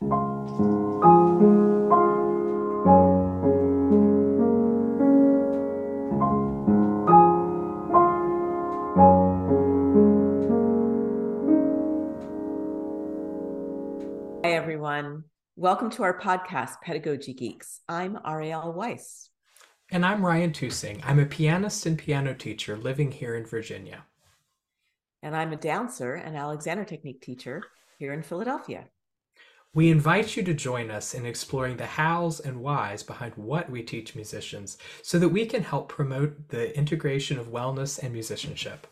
Hi, everyone. Welcome to our podcast, Pedagogy Geeks. I'm Ariel Weiss. And I'm Ryan Tusing. I'm a pianist and piano teacher living here in Virginia. And I'm a dancer and Alexander Technique teacher here in Philadelphia. We invite you to join us in exploring the hows and whys behind what we teach musicians so that we can help promote the integration of wellness and musicianship.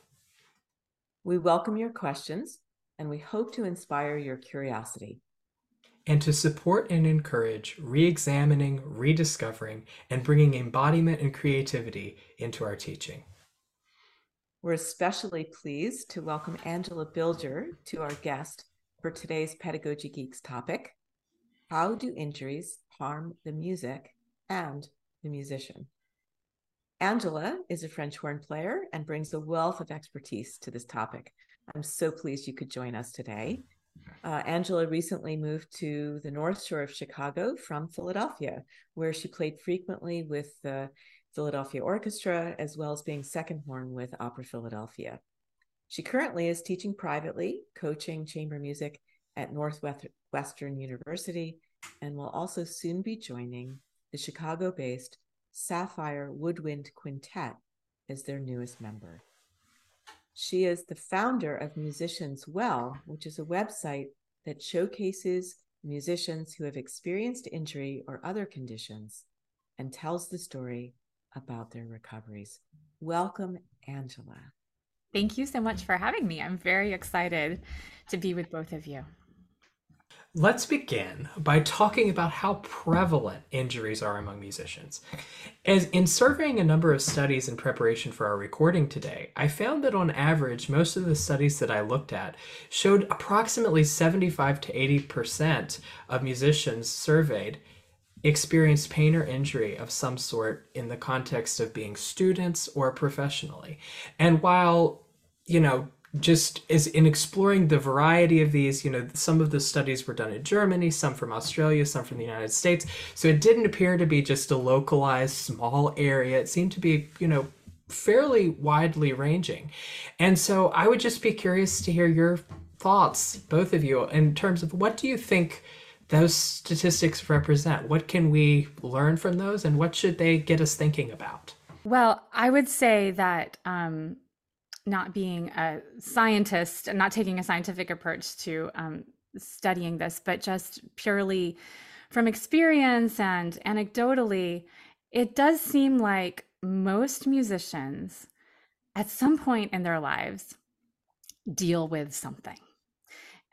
We welcome your questions and we hope to inspire your curiosity and to support and encourage re examining, rediscovering, and bringing embodiment and creativity into our teaching. We're especially pleased to welcome Angela Bilger to our guest for today's Pedagogy Geeks topic How do injuries harm the music and the musician? Angela is a French horn player and brings a wealth of expertise to this topic. I'm so pleased you could join us today. Uh, Angela recently moved to the North Shore of Chicago from Philadelphia, where she played frequently with the Philadelphia Orchestra, as well as being second horn with Opera Philadelphia. She currently is teaching privately, coaching chamber music at Northwestern University, and will also soon be joining the Chicago based Sapphire Woodwind Quintet as their newest member. She is the founder of Musicians Well, which is a website that showcases musicians who have experienced injury or other conditions and tells the story about their recoveries. Welcome, Angela. Thank you so much for having me. I'm very excited to be with both of you. Let's begin by talking about how prevalent injuries are among musicians. As in surveying a number of studies in preparation for our recording today, I found that on average, most of the studies that I looked at showed approximately 75 to 80% of musicians surveyed experienced pain or injury of some sort in the context of being students or professionally. And while, you know, just as in exploring the variety of these, you know, some of the studies were done in Germany, some from Australia, some from the United States. So it didn't appear to be just a localized small area. It seemed to be, you know, fairly widely ranging. And so I would just be curious to hear your thoughts, both of you, in terms of what do you think those statistics represent? What can we learn from those and what should they get us thinking about? Well, I would say that um, not being a scientist and not taking a scientific approach to um, studying this, but just purely from experience and anecdotally, it does seem like most musicians at some point in their lives deal with something.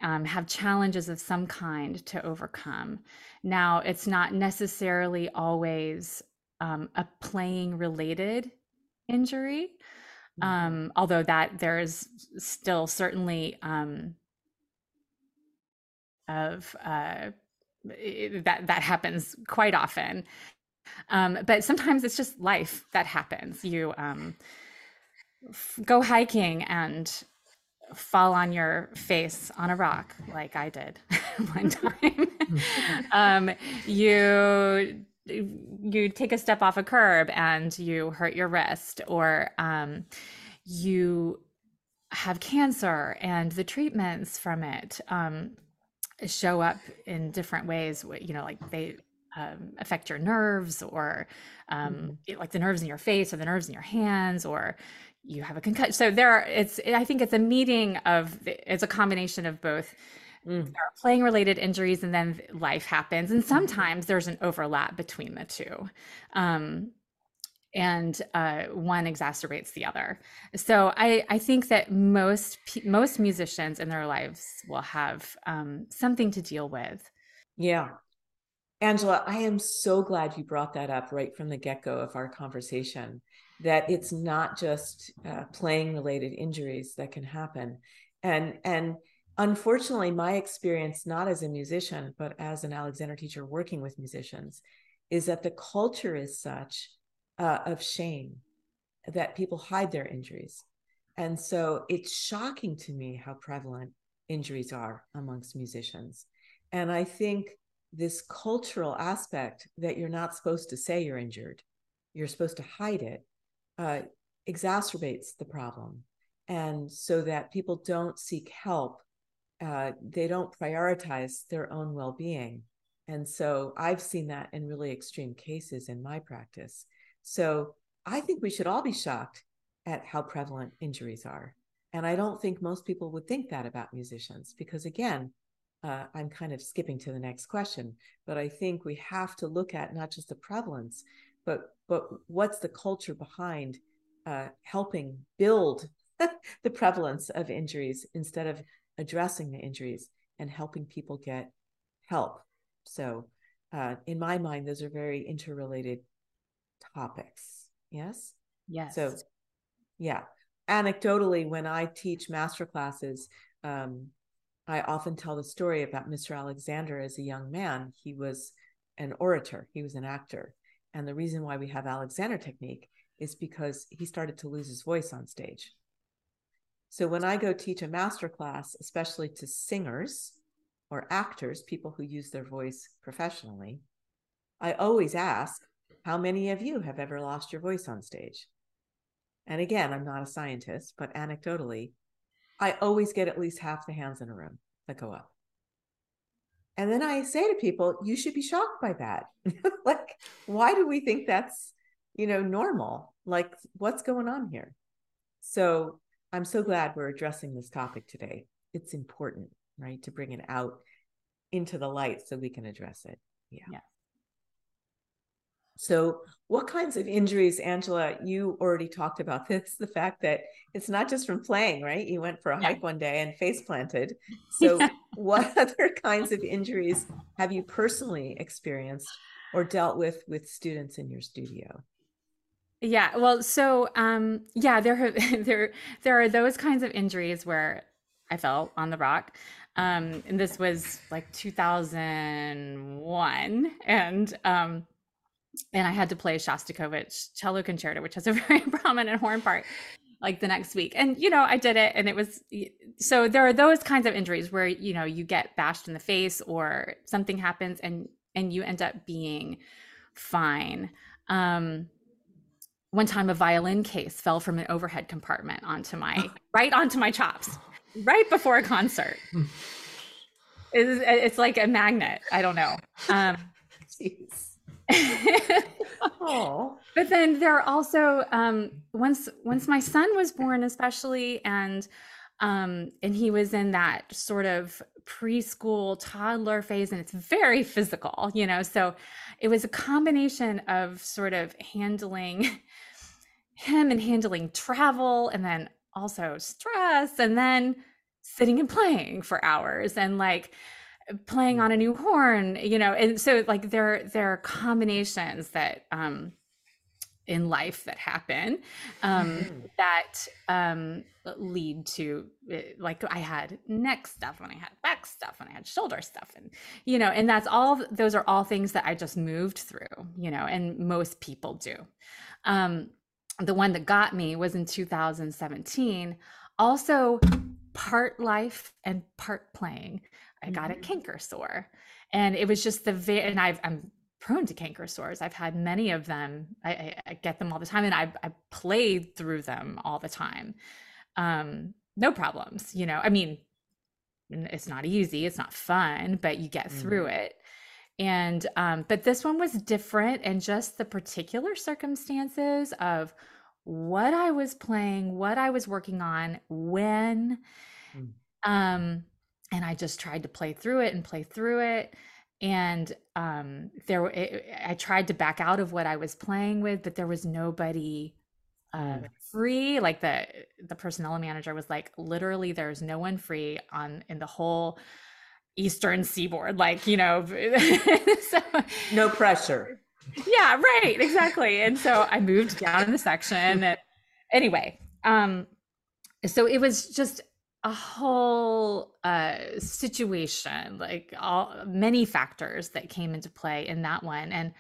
Um, have challenges of some kind to overcome. Now, it's not necessarily always um, a playing related injury. Um, although that there is still certainly um, of uh, that that happens quite often. Um, but sometimes it's just life that happens. You um, f- go hiking and fall on your face on a rock, like I did one time. Mm-hmm. um, you you take a step off a curb and you hurt your wrist or um, you have cancer and the treatments from it um, show up in different ways you know like they um, affect your nerves or um, mm-hmm. like the nerves in your face or the nerves in your hands or you have a concussion so there are it's i think it's a meeting of it's a combination of both Mm. There are playing related injuries, and then life happens. And mm-hmm. sometimes there's an overlap between the two. Um, and uh, one exacerbates the other. So I, I think that most most musicians in their lives will have um, something to deal with. Yeah, Angela, I am so glad you brought that up right from the get go of our conversation. That it's not just uh, playing related injuries that can happen, and and unfortunately, my experience, not as a musician, but as an Alexander teacher working with musicians, is that the culture is such uh, of shame that people hide their injuries. And so it's shocking to me how prevalent injuries are amongst musicians. And I think this cultural aspect that you're not supposed to say you're injured, you're supposed to hide it, uh, exacerbates the problem. And so that people don't seek help, uh, they don't prioritize their own well being. And so I've seen that in really extreme cases in my practice. So I think we should all be shocked at how prevalent injuries are. And I don't think most people would think that about musicians because, again, uh, I'm kind of skipping to the next question, but I think we have to look at not just the prevalence, but but what's the culture behind uh, helping build the prevalence of injuries instead of addressing the injuries and helping people get help. So, uh, in my mind, those are very interrelated topics. Yes. Yes. So, yeah. Anecdotally, when I teach master classes, um, I often tell the story about Mr. Alexander as a young man. He was an orator, he was an actor. And the reason why we have Alexander technique is because he started to lose his voice on stage. So when I go teach a master class, especially to singers or actors, people who use their voice professionally, I always ask, how many of you have ever lost your voice on stage? And again, I'm not a scientist, but anecdotally, I always get at least half the hands in a room that go up. And then I say to people, you should be shocked by that. like, why do we think that's, you know, normal? Like, what's going on here? So I'm so glad we're addressing this topic today. It's important, right, to bring it out into the light so we can address it. Yeah. yeah. So, what kinds of injuries, Angela? You already talked about this the fact that it's not just from playing, right? You went for a yeah. hike one day and face planted. So, yeah. what other kinds of injuries have you personally experienced or dealt with with students in your studio? Yeah, well, so um, yeah, there have, there there are those kinds of injuries where I fell on the rock. Um, and this was like 2001 and um, and I had to play Shostakovich cello concerto, which has a very prominent horn part, like the next week. And you know, I did it, and it was so there are those kinds of injuries where you know you get bashed in the face or something happens, and and you end up being fine. Um, one time, a violin case fell from an overhead compartment onto my right onto my chops, right before a concert. it's, it's like a magnet. I don't know. Um, oh. But then there are also um, once once my son was born, especially, and um, and he was in that sort of preschool toddler phase, and it's very physical, you know. So it was a combination of sort of handling him and handling travel, and then also stress, and then sitting and playing for hours, and like playing mm. on a new horn you know and so like there there are combinations that um in life that happen um mm-hmm. that um lead to eh, like i had neck stuff when i had back stuff when i had shoulder stuff and you know and that's all those are all things that i just moved through you know and most people do um the one that got me was in 2017 also part life and part playing I got a mm-hmm. canker sore. And it was just the very, and I've, I'm prone to canker sores. I've had many of them. I, I, I get them all the time and I've, I played through them all the time. Um, no problems, you know, I mean, it's not easy, it's not fun, but you get through mm. it. And, um, but this one was different and just the particular circumstances of what I was playing, what I was working on, when, mm. um, and I just tried to play through it and play through it. And um, there, it, I tried to back out of what I was playing with, but there was nobody uh, free. Like the the personnel manager was like, literally, there's no one free on in the whole eastern seaboard. Like you know, so, no pressure. Yeah, right, exactly. And so I moved down in the section. And anyway, um, so it was just a whole uh, situation, like all many factors that came into play in that one. And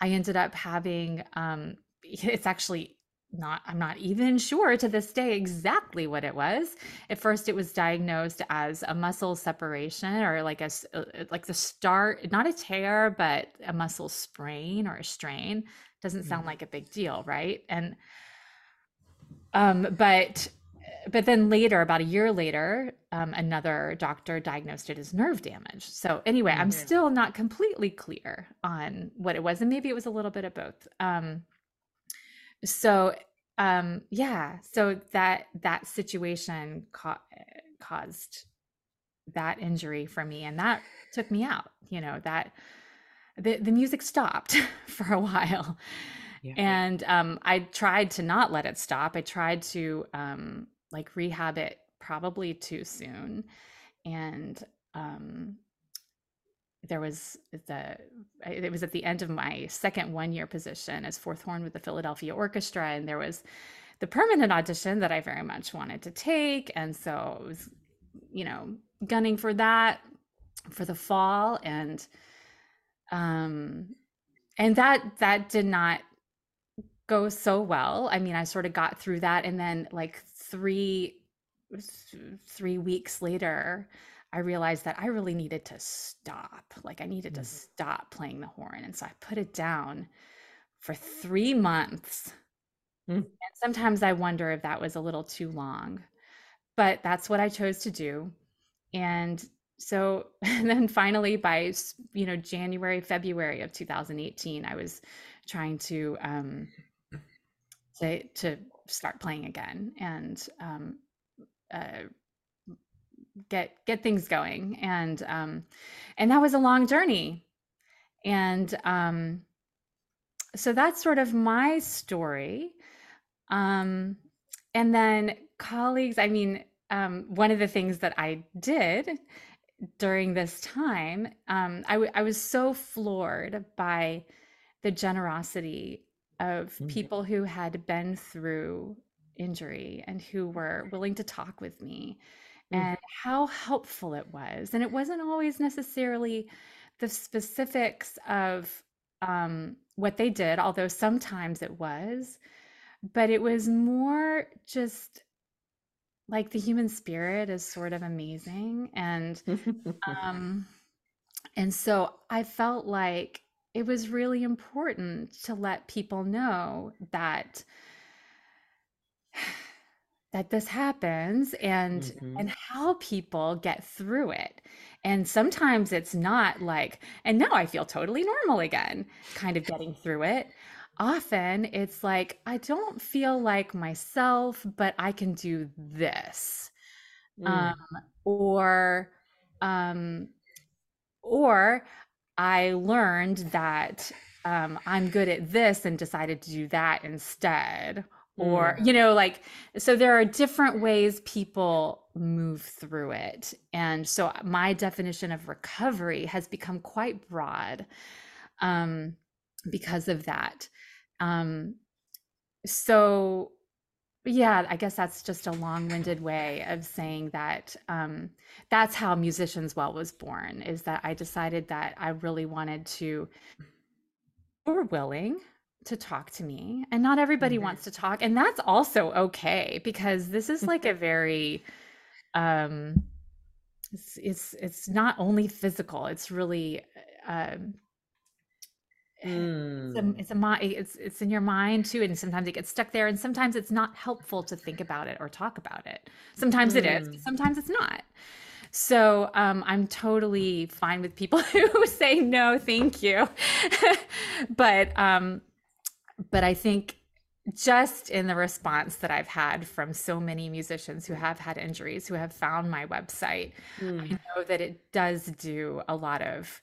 I ended up having um, it's actually not i'm not even sure to this day exactly what it was. At first it was diagnosed as a muscle separation or like a uh, like the start not a tear but a muscle sprain or a strain. Doesn't sound mm-hmm. like a big deal right? And um but but then later about a year later um, another doctor diagnosed it as nerve damage. So anyway mm-hmm. i'm still not completely clear on what it was and maybe it was a little bit of both. Um, so um yeah so that that situation ca- caused that injury for me and that took me out you know that the, the music stopped for a while yeah. and um i tried to not let it stop i tried to um like rehab it probably too soon and um there was the it was at the end of my second one year position as fourth horn with the Philadelphia Orchestra and there was the permanent audition that I very much wanted to take and so I was you know gunning for that for the fall and um and that that did not go so well. I mean, I sort of got through that and then like 3 3 weeks later I realized that I really needed to stop. Like I needed mm-hmm. to stop playing the horn. And so I put it down for three months. Mm. And sometimes I wonder if that was a little too long, but that's what I chose to do. And so and then finally by you know January, February of 2018, I was trying to um to to start playing again and um uh get get things going and um and that was a long journey and um so that's sort of my story um and then colleagues i mean um one of the things that i did during this time um I, w- I was so floored by the generosity of mm-hmm. people who had been through injury and who were willing to talk with me Mm. And how helpful it was. And it wasn't always necessarily the specifics of um, what they did, although sometimes it was, but it was more just like the human spirit is sort of amazing. And um, and so I felt like it was really important to let people know that that this happens and mm-hmm. and how people get through it and sometimes it's not like and now i feel totally normal again kind of getting through it often it's like i don't feel like myself but i can do this mm. um, or um, or i learned that um, i'm good at this and decided to do that instead or mm. you know like so there are different ways people move through it and so my definition of recovery has become quite broad um because of that um so yeah i guess that's just a long-winded way of saying that um that's how musicians well was born is that i decided that i really wanted to or willing to talk to me and not everybody mm-hmm. wants to talk and that's also okay because this is like a very um it's it's, it's not only physical it's really um mm. it's, a, mm. it's a it's it's in your mind too and sometimes it gets stuck there and sometimes it's not helpful to think about it or talk about it sometimes mm. it is mm. sometimes it's not so um, I'm totally fine with people who say no, thank you. but um, but I think just in the response that I've had from so many musicians who have had injuries, who have found my website, mm. I know that it does do a lot of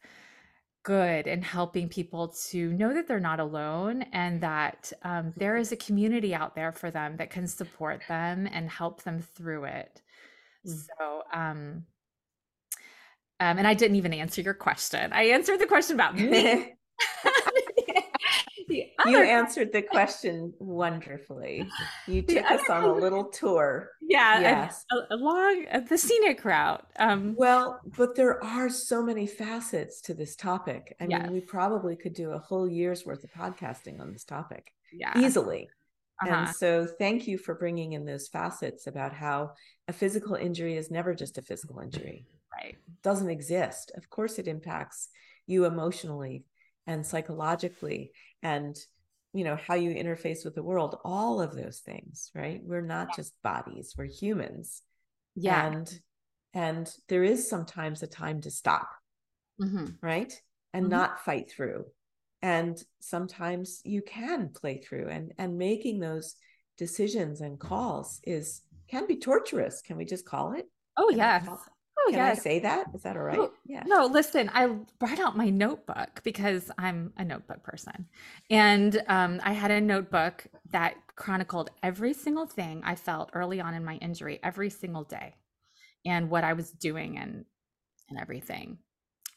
good in helping people to know that they're not alone and that um, there is a community out there for them that can support them and help them through it. Mm. So, um, um, and I didn't even answer your question. I answered the question about me. you answered the question wonderfully. You took us on a little tour. Yeah, yes, along uh, the scenic route. Um, well, but there are so many facets to this topic. I yes. mean, we probably could do a whole year's worth of podcasting on this topic. Yeah, easily. Uh-huh. And so, thank you for bringing in those facets about how a physical injury is never just a physical injury. Right. It doesn't exist. Of course, it impacts you emotionally and psychologically and you know how you interface with the world all of those things right? We're not yeah. just bodies we're humans. Yeah. And and there is sometimes a time to stop. Mm-hmm. right? And mm-hmm. not fight through. And sometimes you can play through and and making those decisions and calls is can be torturous. Can we just call it? Oh yes. Oh, Can yes. I say that? Is that all right? Oh, yeah. No, listen, I brought out my notebook because I'm a notebook person. And um, I had a notebook that chronicled every single thing I felt early on in my injury, every single day, and what I was doing and and everything.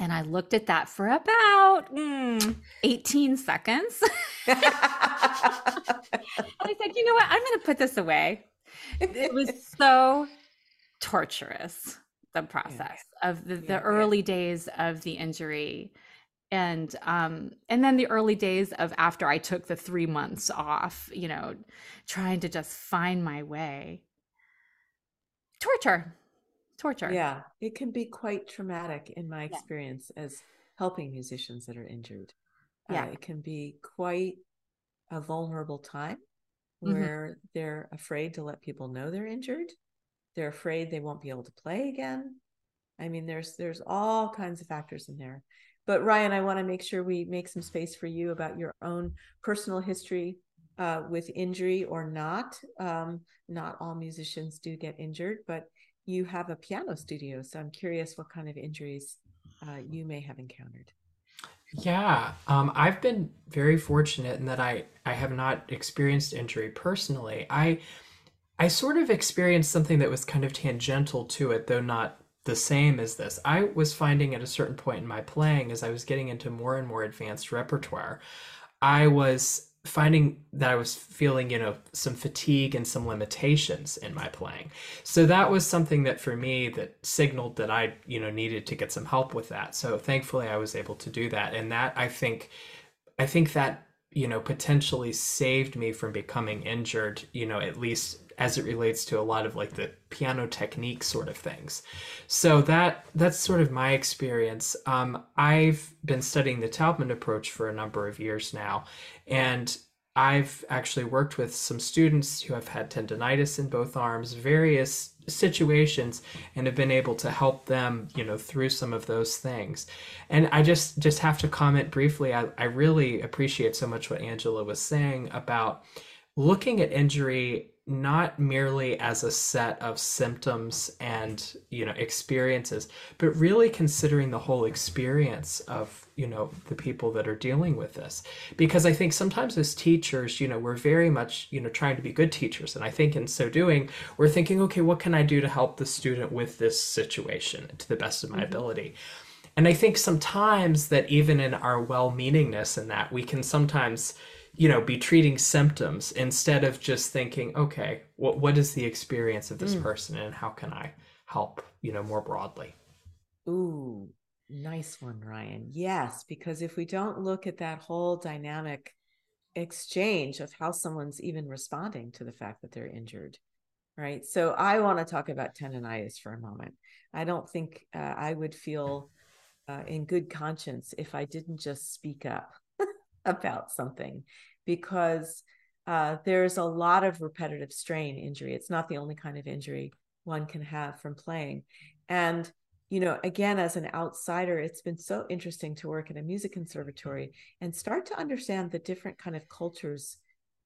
And I looked at that for about mm, 18 seconds. and I said, you know what? I'm going to put this away. It was so torturous, the process yeah. of the, the yeah, early yeah. days of the injury. And um, and then the early days of after I took the three months off, you know, trying to just find my way. Torture torture. Yeah, it can be quite traumatic in my experience as helping musicians that are injured. Yeah, uh, it can be quite a vulnerable time mm-hmm. where mm-hmm. they're afraid to let people know they're injured. They're afraid they won't be able to play again. I mean, there's there's all kinds of factors in there. But Ryan, I want to make sure we make some space for you about your own personal history uh, with injury or not. Um, not all musicians do get injured, but you have a piano studio. So I'm curious what kind of injuries uh, you may have encountered. Yeah, um, I've been very fortunate in that I I have not experienced injury personally. I I sort of experienced something that was kind of tangential to it, though not the same as this. I was finding at a certain point in my playing, as I was getting into more and more advanced repertoire, I was finding that I was feeling, you know, some fatigue and some limitations in my playing. So that was something that for me that signaled that I, you know, needed to get some help with that. So thankfully I was able to do that. And that I think I think that, you know, potentially saved me from becoming injured, you know, at least as it relates to a lot of like the piano technique sort of things. So that that's sort of my experience. Um, I've been studying the Taubman approach for a number of years now, and I've actually worked with some students who have had tendonitis in both arms, various situations, and have been able to help them, you know, through some of those things. And I just just have to comment briefly. I, I really appreciate so much what Angela was saying about looking at injury not merely as a set of symptoms and you know experiences but really considering the whole experience of you know the people that are dealing with this. Because i think sometimes as teachers you know we're very much you know trying to be good teachers. And i think in so doing we're thinking okay what can i do to help the student with this situation to the best of my mm-hmm. ability? And i think sometimes that even in our well-meaningness in that we can sometimes you know be treating symptoms instead of just thinking okay what what is the experience of this mm. person and how can i help you know more broadly? Ooh nice one ryan. Yes because if we don't look at that whole dynamic exchange of how someone's even responding to the fact that they're injured right? So i want to talk about tendonitis for a moment. I don't think uh, i would feel uh, in good conscience if i didn't just speak up about something because uh, there's a lot of repetitive strain injury. It's not the only kind of injury one can have from playing. And, you know, again, as an outsider, it's been so interesting to work in a music conservatory and start to understand the different kind of cultures,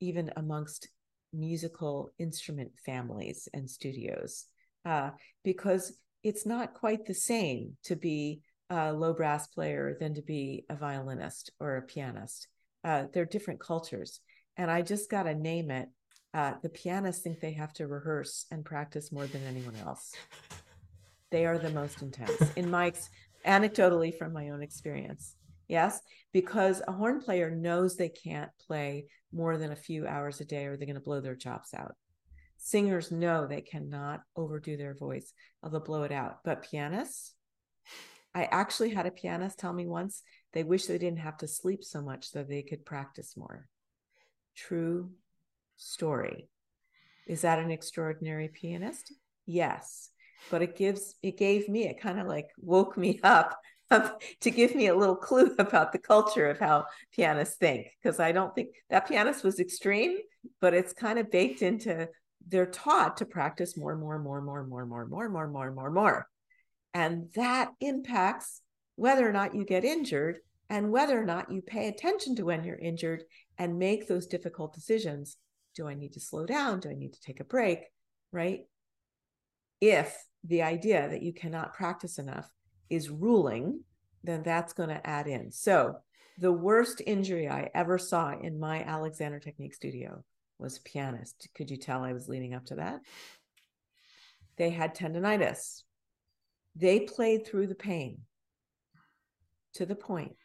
even amongst musical instrument families and studios, uh, because it's not quite the same to be a low brass player than to be a violinist or a pianist uh, they're different cultures. And I just got to name it. Uh, the pianists think they have to rehearse and practice more than anyone else. They are the most intense, in my anecdotally from my own experience. Yes, because a horn player knows they can't play more than a few hours a day or they're going to blow their chops out. Singers know they cannot overdo their voice they'll blow it out. But pianists, I actually had a pianist tell me once they wish they didn't have to sleep so much so they could practice more. True story. Is that an extraordinary pianist? Yes. But it gives it gave me it kind of like woke me up to give me a little clue about the culture of how pianists think because I don't think that pianist was extreme, but it's kind of baked into they're taught to practice more, more, more, more, more, more, more, more, more, more, more. And that impacts whether or not you get injured and whether or not you pay attention to when you're injured and make those difficult decisions. Do I need to slow down? Do I need to take a break? Right? If the idea that you cannot practice enough is ruling, then that's going to add in. So, the worst injury I ever saw in my Alexander Technique studio was pianist. Could you tell I was leading up to that? They had tendonitis. They played through the pain to the point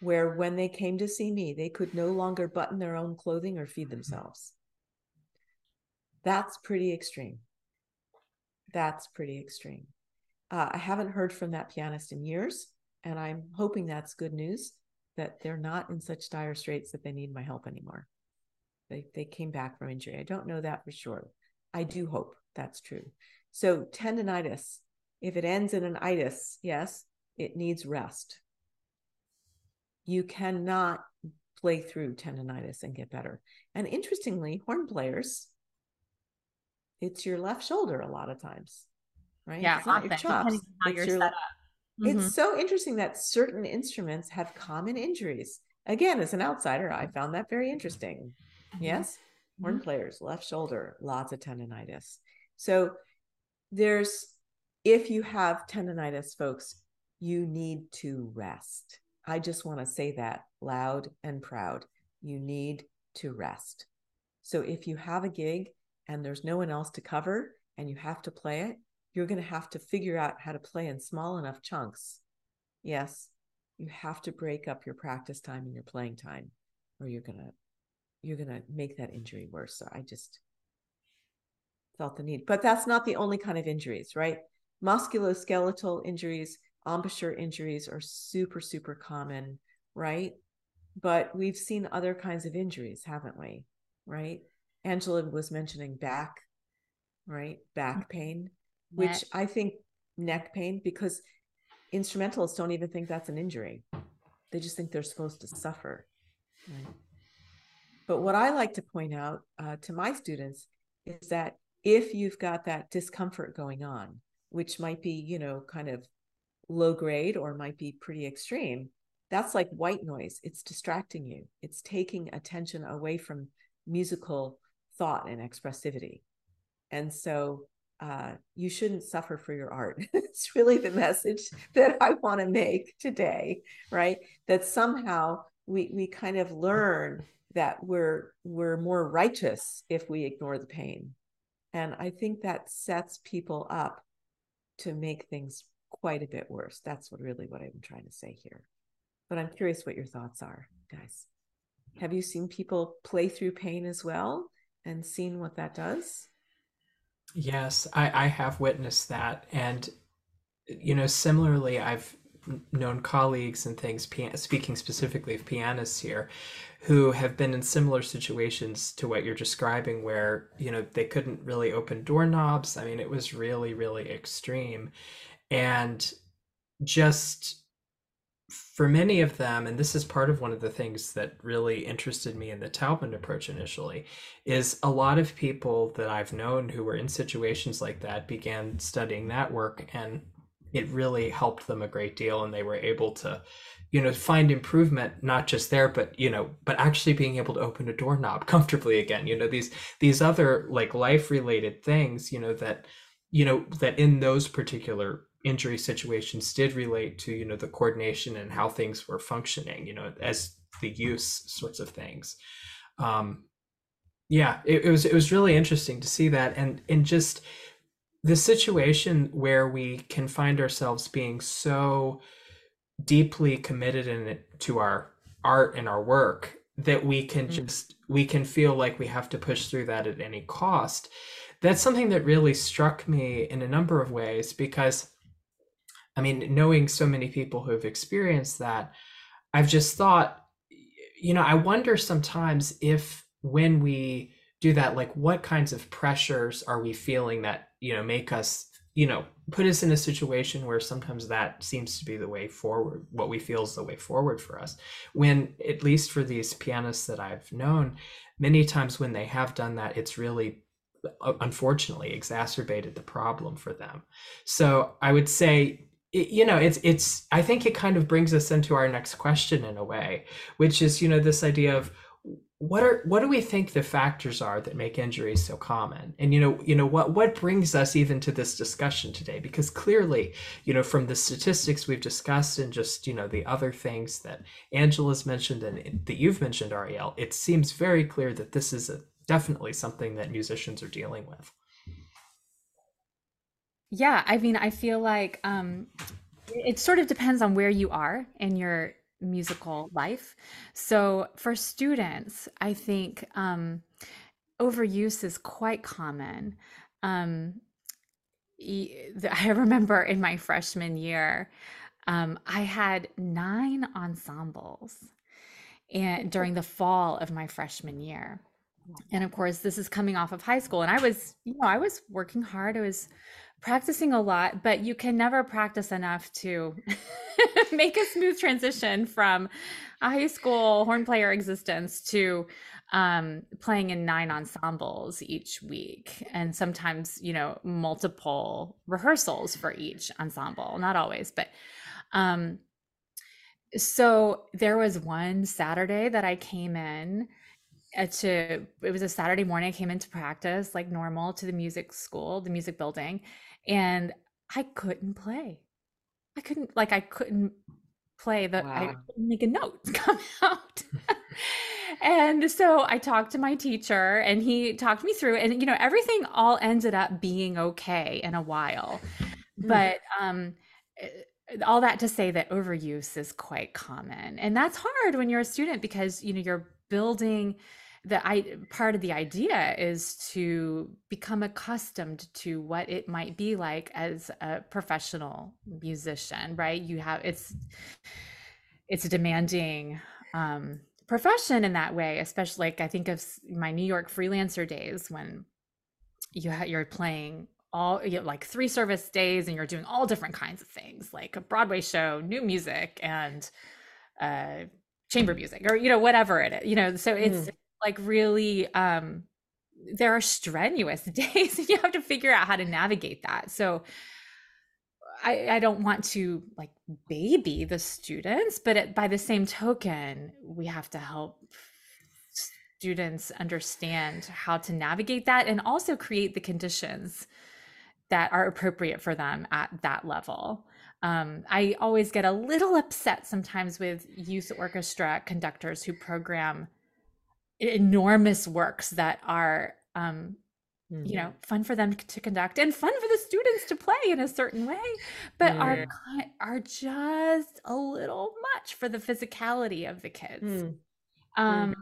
where when they came to see me, they could no longer button their own clothing or feed themselves. That's pretty extreme. That's pretty extreme. Uh, I haven't heard from that pianist in years, and I'm hoping that's good news that they're not in such dire straits that they need my help anymore. They, they came back from injury. I don't know that for sure. I do hope that's true. So, tendonitis, if it ends in an itis, yes, it needs rest you cannot play through tendonitis and get better. And interestingly, horn players, it's your left shoulder a lot of times, right? Yeah, it's not your chops. It's, your, mm-hmm. it's so interesting that certain instruments have common injuries. Again, as an outsider, I found that very interesting. Mm-hmm. Yes, horn mm-hmm. players, left shoulder, lots of tendonitis. So there's, if you have tendonitis, folks, you need to rest I just want to say that loud and proud. You need to rest. So if you have a gig and there's no one else to cover and you have to play it, you're going to have to figure out how to play in small enough chunks. Yes, you have to break up your practice time and your playing time or you're going to you're going to make that injury worse. So I just felt the need. But that's not the only kind of injuries, right? Musculoskeletal injuries embouchure injuries are super, super common, right? But we've seen other kinds of injuries, haven't we? Right? Angela was mentioning back, right? Back pain, which I think neck pain, because instrumentalists don't even think that's an injury. They just think they're supposed to suffer. Right? But what I like to point out uh, to my students is that if you've got that discomfort going on, which might be, you know, kind of low grade or might be pretty extreme, that's like white noise. It's distracting you, it's taking attention away from musical thought and expressivity. And so uh, you shouldn't suffer for your art. it's really the message that I want to make today, right? That somehow we we kind of learn that we're we're more righteous if we ignore the pain. And I think that sets people up to make things quite a bit worse. That's what really what I'm trying to say here. But I'm curious what your thoughts are, guys. Have you seen people play through pain as well and seen what that does? Yes, I, I have witnessed that. And, you know, similarly, I've known colleagues and things, speaking specifically of pianists here, who have been in similar situations to what you're describing, where, you know, they couldn't really open doorknobs. I mean, it was really, really extreme and just for many of them, and this is part of one of the things that really interested me in the Taubman approach initially, is a lot of people that I've known who were in situations like that began studying that work, and it really helped them a great deal, and they were able to, you know, find improvement not just there, but you know, but actually being able to open a doorknob comfortably again. You know, these these other like life related things, you know, that you know that in those particular injury situations did relate to you know the coordination and how things were functioning you know as the use sorts of things um yeah it, it was it was really interesting to see that and and just the situation where we can find ourselves being so deeply committed in it to our art and our work that we can mm. just we can feel like we have to push through that at any cost that's something that really struck me in a number of ways because I mean, knowing so many people who have experienced that, I've just thought, you know, I wonder sometimes if when we do that like what kinds of pressures are we feeling that you know make us you know put us in a situation where sometimes that seems to be the way forward what we feel is the way forward for us. When at least for these pianists that i've known many times when they have done that it's really uh, unfortunately exacerbated the problem for them. So i would say you know it's it's i think it kind of brings us into our next question in a way which is you know this idea of what are what do we think the factors are that make injuries so common? And you know you know what what brings us even to this discussion today? Because clearly you know from the statistics we've discussed and just you know the other things that angela's mentioned and that you've mentioned ariel it seems very clear that this is a, definitely something that musicians are dealing with. Yeah i mean i feel like um it sort of depends on where you are in your musical life. So for students, I think um, overuse is quite common. Um, I remember in my freshman year, um, I had nine ensembles and during the fall of my freshman year. And of course, this is coming off of high school. And I was, you know, I was working hard. I was practicing a lot, but you can never practice enough to make a smooth transition from a high school horn player existence to um, playing in nine ensembles each week and sometimes you know multiple rehearsals for each ensemble. Not always but um so there was one saturday that i came in uh, to it was a saturday morning i came into practice like normal to the music school the music building and i couldn't play I couldn't like I couldn't play the wow. I couldn't make a note come out. and so I talked to my teacher and he talked me through and you know everything all ended up being okay in a while. Mm. But um eh, all that to say that overuse is quite common. And that's hard when you're a student because you know you're building the I part of the idea is to become accustomed to what it might be like as a professional musician, right? You have it's it's a demanding um, profession in that way, especially like I think of my New York freelancer days when you ha- you're playing all you know, like three service days and you're doing all different kinds of things like a Broadway show, new music, and uh, chamber music, or you know whatever it is. You know, so it's mm like really um there are strenuous days and you have to figure out how to navigate that. So I, I don't want to like baby the students but it, by the same token we have to help students understand how to navigate that and also create the conditions that are appropriate for them at that level. Um, I always get a little upset sometimes with youth orchestra conductors who program enormous works that are um, mm-hmm. you know fun for them to conduct and fun for the students to play in a certain way but yeah. are are just a little much for the physicality of the kids mm. um mm.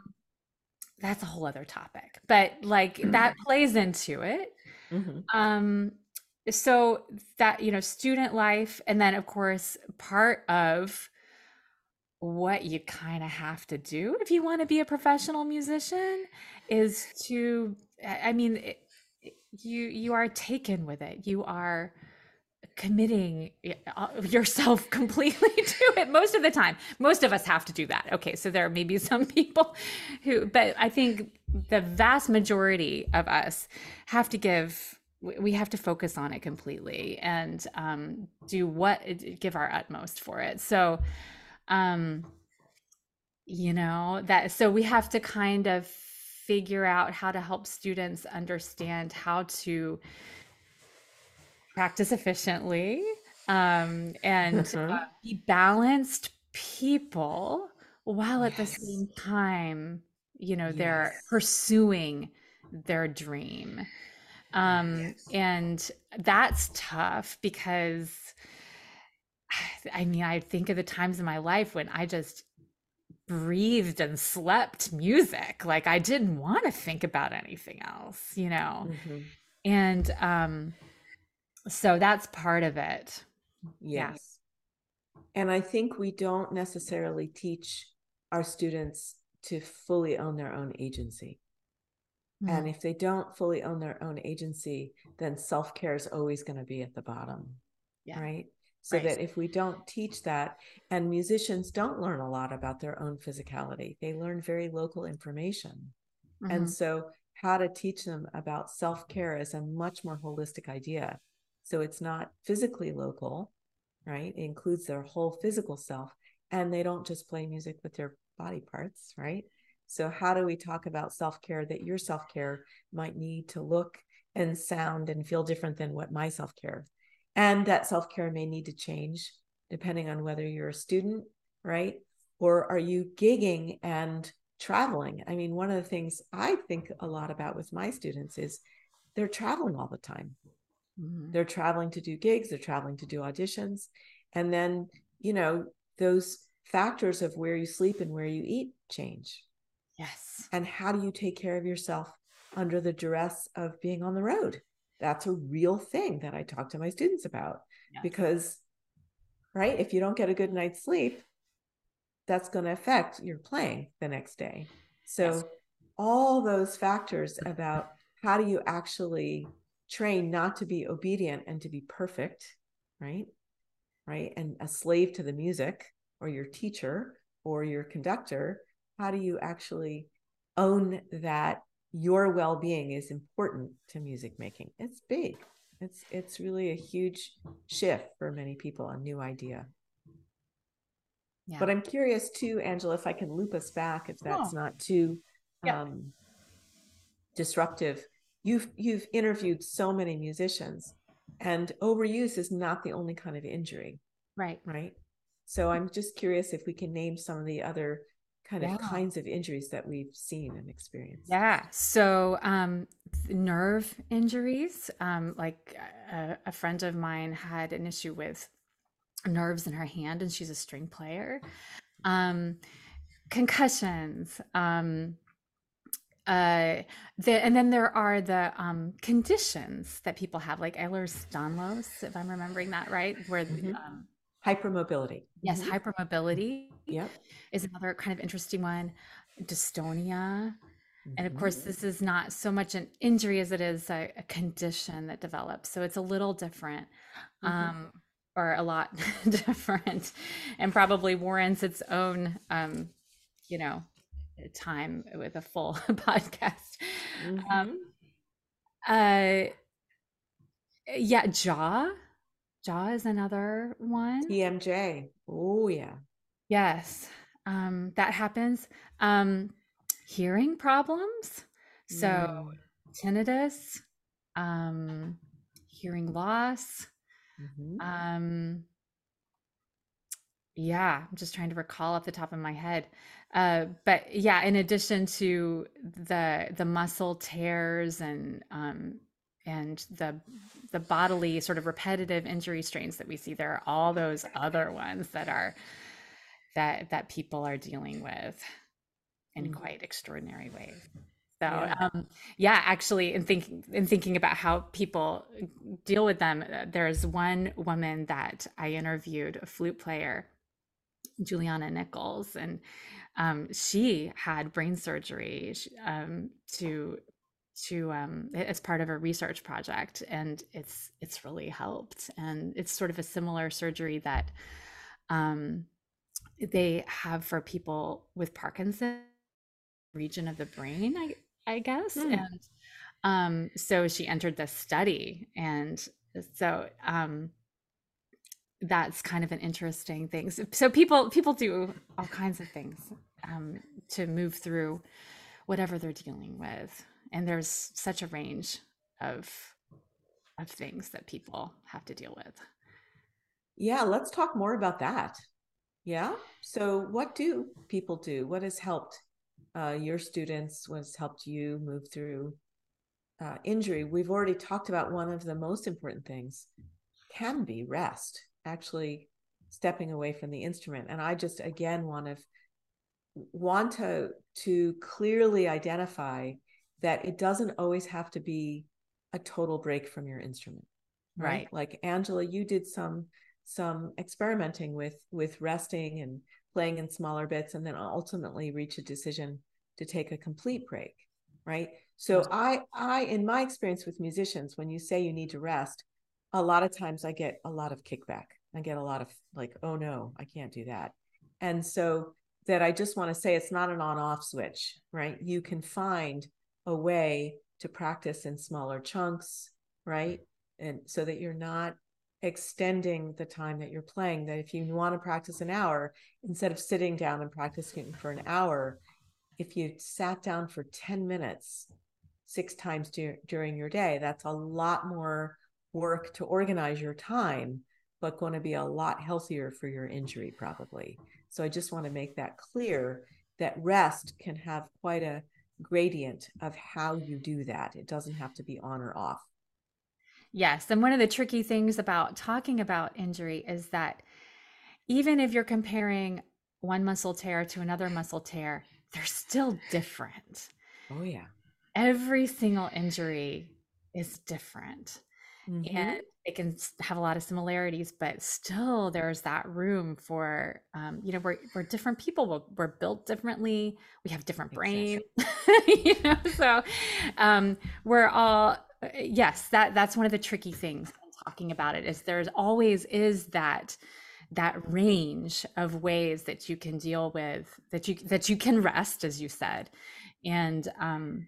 that's a whole other topic but like that plays into it mm-hmm. um so that you know student life and then of course part of what you kind of have to do if you want to be a professional musician is to i mean it, you you are taken with it. You are committing uh, yourself completely to it most of the time. Most of us have to do that. Okay so there may be some people who but i think the vast majority of us have to give we have to focus on it completely and um, do what give our utmost for it. So um you know that so we have to kind of figure out how to help students understand how to practice efficiently um, and uh, uh-huh. be balanced people while at yes. the same time you know yes. they're pursuing their dream um, yes. and that's tough because I mean, I think of the times in my life when I just breathed and slept music. Like I didn't want to think about anything else, you know? Mm-hmm. And um, so that's part of it. Yes. Yeah. And I think we don't necessarily teach our students to fully own their own agency. Mm-hmm. And if they don't fully own their own agency, then self care is always going to be at the bottom. Yeah. Right. So right. that if we don't teach that, and musicians don't learn a lot about their own physicality, they learn very local information. Mm-hmm. And so, how to teach them about self care is a much more holistic idea. So, it's not physically local, right? It includes their whole physical self, and they don't just play music with their body parts, right? So, how do we talk about self care that your self care might need to look and sound and feel different than what my self care? And that self care may need to change depending on whether you're a student, right? Or are you gigging and traveling? I mean, one of the things I think a lot about with my students is they're traveling all the time. Mm-hmm. They're traveling to do gigs, they're traveling to do auditions. And then, you know, those factors of where you sleep and where you eat change Yes. And how do you take care of yourself under the duress of being on the road? That's a real thing that I talk to my students about yes. because, right, if you don't get a good night's sleep, that's going to affect your playing the next day. So, yes. all those factors about how do you actually train not to be obedient and to be perfect, right? Right. And a slave to the music or your teacher or your conductor how do you actually own that your well-being is important to music making it's big it's it's really a huge shift for many people a new idea yeah. but i'm curious too angela if i can loop us back if that's oh. not too yeah. um, disruptive you've you've interviewed so many musicians and overuse is not the only kind of injury right right so i'm just curious if we can name some of the other kind yeah. of kinds of injuries that we've seen and experienced. Yeah. So, um, nerve injuries, um, like a, a, friend of mine had an issue with nerves in her hand, and she's a string player. Um, concussions. Um, uh, the, and then there are the um, conditions that people have, like Ehlers-Danlos, if I'm remembering that right, where mm-hmm. Um, hypermobility. Yes, mm-hmm. hypermobility. Yep. Is another kind of interesting one. Dystonia. Mm-hmm. And of course, mm-hmm. this is not so much an injury as it is a, a condition that develops. So it's a little different, mm-hmm. um, or a lot different, and probably warrants its own, um, you know, time with a full podcast. Um, mm-hmm. uh, yeah, jaw Jaw is another one. TMJ. Oh yeah. Yes. Um, that happens. Um, hearing problems. So mm. tinnitus, um, hearing loss. Mm-hmm. Um, yeah, I'm just trying to recall off the top of my head. Uh, but yeah, in addition to the the muscle tears and um, and the the bodily sort of repetitive injury strains that we see there are all those other ones that are that that people are dealing with in mm-hmm. quite extraordinary ways so yeah. Um, yeah actually in thinking in thinking about how people deal with them uh, there's one woman that i interviewed a flute player juliana nichols and um, she had brain surgery um, to to um, as part of a research project and it's it's really helped. And it's sort of a similar surgery that um, they have for people with parkinson region of the brain i i guess. Mm. and um, so she entered this study and so um, that's kind of an interesting thing. So, so people people do all kinds of things um, to move through whatever they're dealing with and there's such a range of of things that people have to deal with. Yeah let's talk more about that. Yeah? So what do people do? What has helped uh, your students? What has helped you move through uh, injury? We've already talked about one of the most important things. Can be rest. Actually stepping away from the instrument. And i just again want to want to to clearly identify that it doesn't always have to be a total break from your instrument right, right. like angela you did some some experimenting with with resting and playing in smaller bits and then ultimately reach a decision to take a complete break right? So I I in my experience with musicians, when you say you need to rest, a lot of times I get a lot of kickback. I get a lot of like, oh no, I can't do that. And so that I just want to say it's not an on-off switch, right? You can find a way to practice in smaller chunks, right? And so that you're not extending the time that you're playing that if you want to practice an hour instead of sitting down and practicing for an hour if you sat down for 10 minutes six times du- during your day that's a lot more work to organize your time but going to be a lot healthier for your injury probably so i just want to make that clear that rest can have quite a gradient of how you do that it doesn't have to be on or off Yes. And one of the tricky things about talking about injury is that even if you're comparing one muscle tear to another muscle tear, they're still different. Oh, yeah. Every single injury is different. Mm-hmm. And it can have a lot of similarities, but still there's that room for, um, you know, we're, we're different people. We're, we're built differently. We have different brains, you know, so um, we're all uh, yes that that's one of the tricky things talking about it is there's always is that that range of ways that you can deal with that you that you can rest as you said and um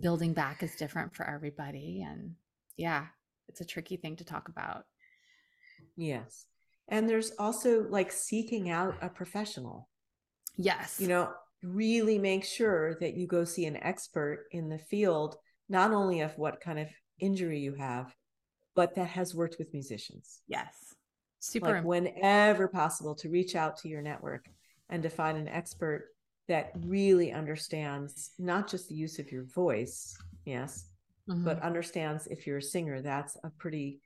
building back is different for everybody and yeah it's a tricky thing to talk about yes and there's also like seeking out a professional yes you know really make sure that you go see an expert in the field not only of what kind of injury you have, but that has worked with musicians. Yes. Super. Like whenever possible to reach out to your network and to find an expert that really understands not just the use of your voice, yes, mm-hmm. but understands if you're a singer, that's a pretty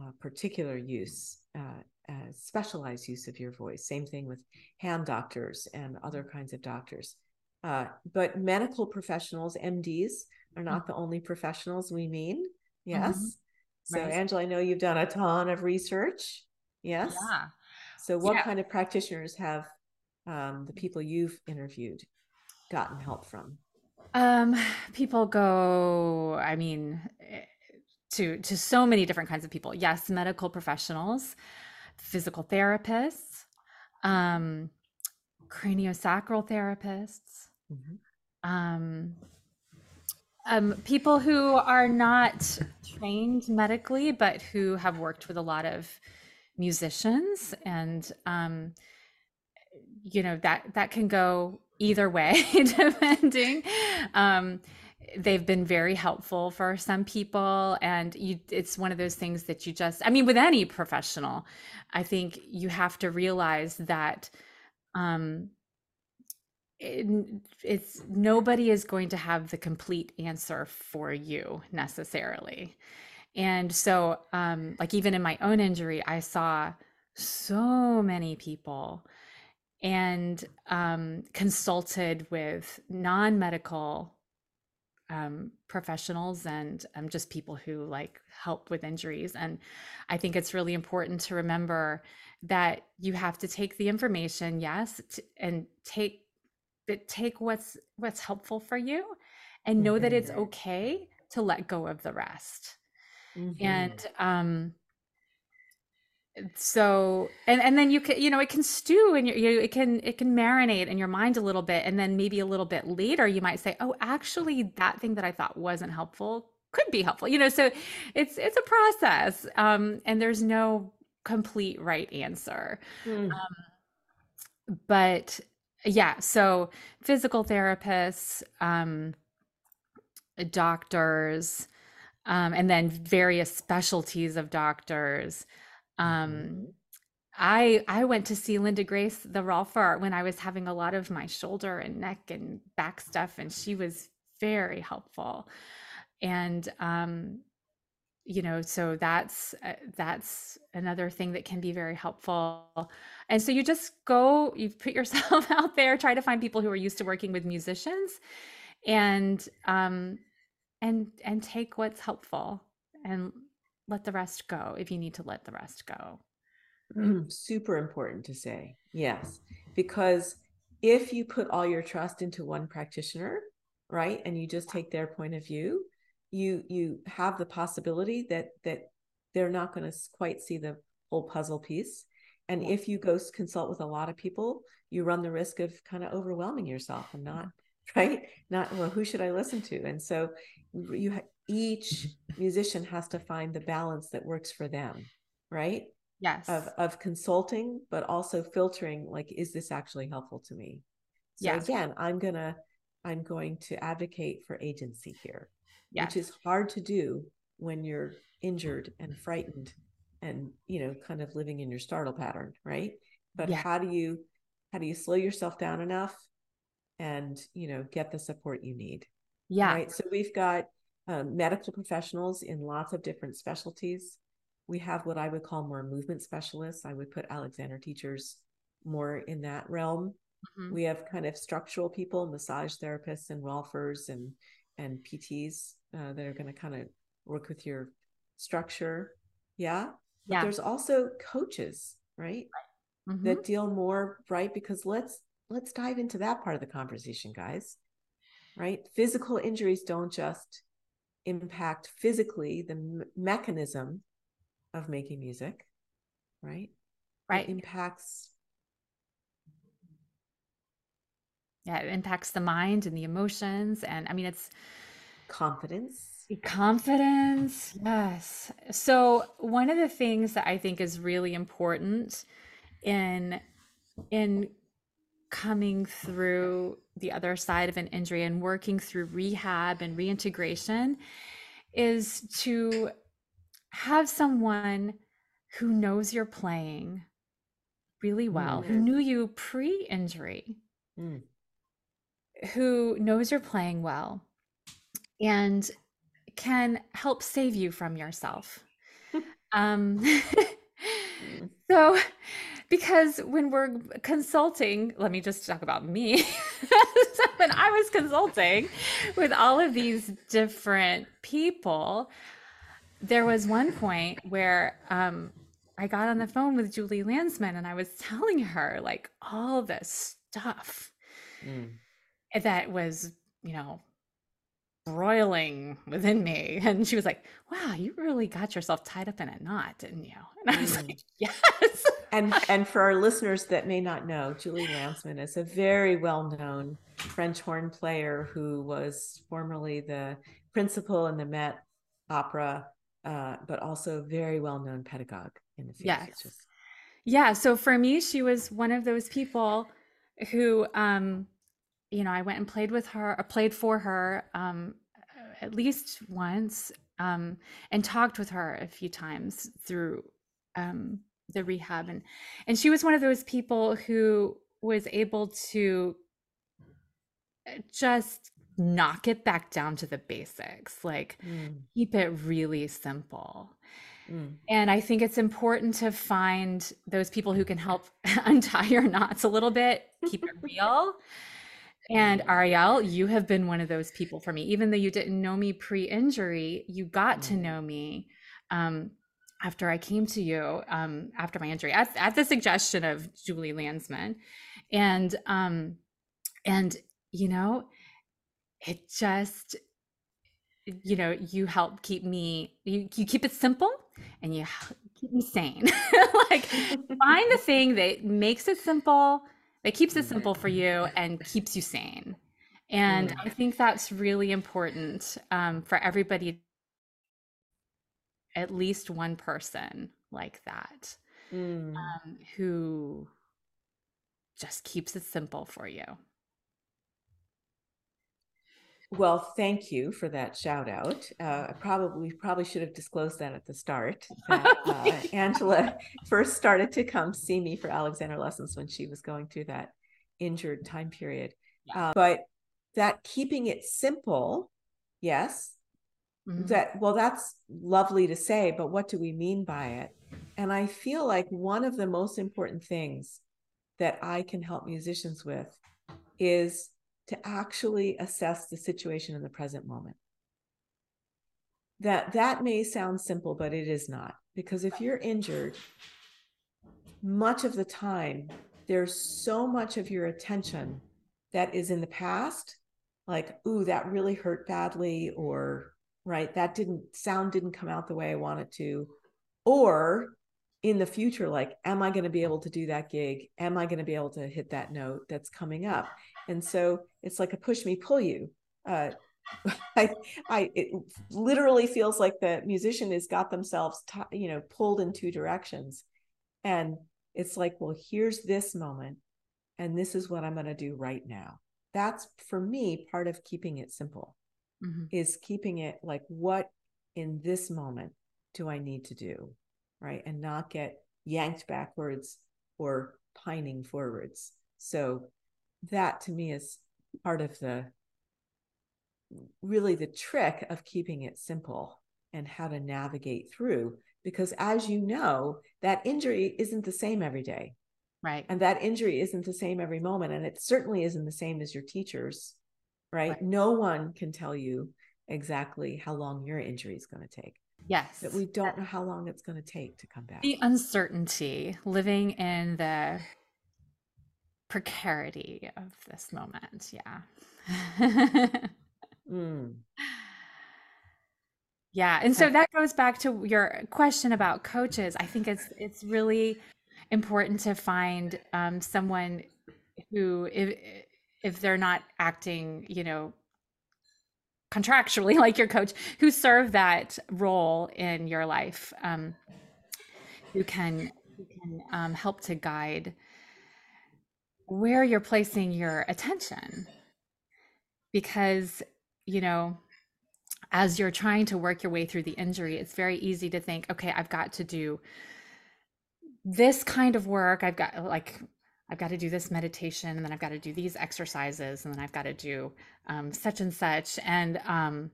uh, particular use, uh, uh, specialized use of your voice. Same thing with hand doctors and other kinds of doctors. Uh, but medical professionals, MDs, are not the only professionals we mean. Yes. Mm-hmm. So, right. Angela, I know you've done a ton of research. Yes. Yeah. So, what yeah. kind of practitioners have um, the people you've interviewed gotten help from? Um, people go. I mean, to to so many different kinds of people. Yes, medical professionals, physical therapists, um, craniosacral therapists. Mm-hmm. Um, um, people who are not trained medically, but who have worked with a lot of musicians, and um, you know that that can go either way, depending. Um, they've been very helpful for some people and you it's one of those things that you just i mean with any professional i think you have to realize that um it, it's nobody is going to have the complete answer for you necessarily and so um like even in my own injury i saw so many people and um consulted with non-medical um, professionals and um, just people who like help with injuries. And I think it's really important to remember that you have to take the information, yes, t- and take take what's what's helpful for you and know mm-hmm. that it's mm-hmm. okay to let go of the rest mm-hmm. and um so and and then you can you know it can stew and you, you it can it can marinate in your mind a little bit and then maybe a little bit later you might say oh actually that thing that i thought wasn't helpful could be helpful you know so it's it's a process um and there's no complete right answer mm. um, but yeah so physical therapists um doctors um and then various specialties of doctors um mm-hmm. I I went to see Linda Grace the Rolfer when I was having a lot of my shoulder and neck and back stuff and she was very helpful. And um you know so that's uh, that's another thing that can be very helpful and so you just go you put yourself out there try to find people who are used to working with musicians and um and and take what's helpful and let the rest go if you need to let the rest go. Mm-hmm. Super important to say yes. Because if you put all your trust into one practitioner right and you just take their point of view you you have the possibility that that they're not going to quite see the whole puzzle piece. And if you go consult with a lot of people you run the risk of kind of overwhelming yourself and not right? Not well who should i listen to? And so you each musician has to find the balance that works for them right? Yes. Of of consulting but also filtering like is this actually helpful to me? So yes. again i'm gonna i'm going to advocate for agency here yes. which is hard to do when you're injured and frightened and you know kind of living in your startle pattern right? But how do you how do you slow yourself down enough and you know get the support you need yeah. right? So we've got um, medical professionals in lots of different specialties. We have what i would call more movement specialists. I would put alexander teachers more in that realm. Mm-hmm. we have kind of structural people massage therapists and rolfers and and pts uh, that are going to kind of work with your structure. Yeah. But yeah. there's also coaches right, Mm-hmm. that deal more right? Because let's let's dive into that part of the conversation guys. Right? Physical injuries don't just impact physically the m- mechanism of making music right right it impacts yeah it impacts the mind and the emotions and i mean it's confidence Confidence. Yes. So one of the things that I think is really important in in coming through the other side of an injury and working through rehab and reintegration is to have someone who knows you're playing really well, mm. who knew you pre injury, mm. who knows you're playing well, and can help save you from yourself. um, mm. So, because when we're consulting, let me just talk about me. so when I was consulting with all of these different people, there was one point where um, I got on the phone with Julie Landsman and I was telling her like all this stuff mm. that was, you know, broiling within me. And she was like, Wow, you really got yourself tied up in a knot, didn't you? And I was mm. like, Yes. and and for our listeners that may not know, Julie Landsman is a very well-known French horn player who was formerly the principal in the Met Opera, uh, but also a very well-known pedagogue in the field. Yes. Just... Yeah. So for me, she was one of those people who um you know, I went and played with her, or played for her um, at least once, um, and talked with her a few times through um, the rehab, and and she was one of those people who was able to uh, just knock it back down to the basics, like mm. keep it really simple. Mm. And I think it's important to find those people who can help untie your knots a little bit, keep it real. And Ariel, you have been one of those people for me. Even though you didn't know me pre injury, you got to mm-hmm. know me um, after I came to you um, after my injury at, at, the suggestion of Julie Landsman. And, um, and, you know, it just, you know, you help keep me, you, you keep it simple and you keep me sane. like, find the thing that makes it simple that keeps it simple for you and keeps you sane. And I think that's really important um, for everybody, at least one person like that, mm. um, who just keeps it simple for you. Well, thank you for that shout out. Uh, probably we probably should have disclosed that at the start. That, uh, Angela first started to come see me for Alexander lessons when she was going through that injured time period. Yeah. Uh, but that keeping it simple, yes, mm-hmm. that well, that's lovely to say, but what do we mean by it? And I feel like one of the most important things that I can help musicians with is to actually assess the situation in the present moment that that may sound simple but it is not because if you're injured much of the time there's so much of your attention that is in the past like, ooh, that really hurt badly, or right, that didn't sound didn't come out the way I wanted to, or in the future, like, am I going to be able to do that gig? Am I going to be able to hit that note that's coming up? And so it's like a push me, pull you. Uh, I, I, it literally feels like the musician has got themselves, t- you know, pulled in two directions, and it's like, well, here's this moment, and this is what I'm going to do right now. That's for me part of keeping it simple, mm-hmm. is keeping it like, what in this moment do I need to do, right, and not get yanked backwards or pining forwards. So that to me is part of the really the trick of keeping it simple and how to navigate through because as you know that injury isn't the same every day. Right. And that injury isn't the same every moment and it certainly isn't the same as your teachers right, right. no one can tell you exactly how long your injury is going to take. Yes. But we don't know how long it's going to take to come back. The uncertainty living in the precarity of this moment yeah mm. Yeah, and so that goes back to your question about coaches. I think it's it's really important to find um, someone who, if if they're not acting, you know, contractually like your coach, who serve that role in your life, um, who can who can um, help to guide where you're placing your attention, because you know as you're trying to work your way through the injury, it's very easy to think, okay, I've got to do this kind of work. I've got like, I've got to do this meditation, and then I've got to do these exercises, and then I've got to do um, such and such. And, um,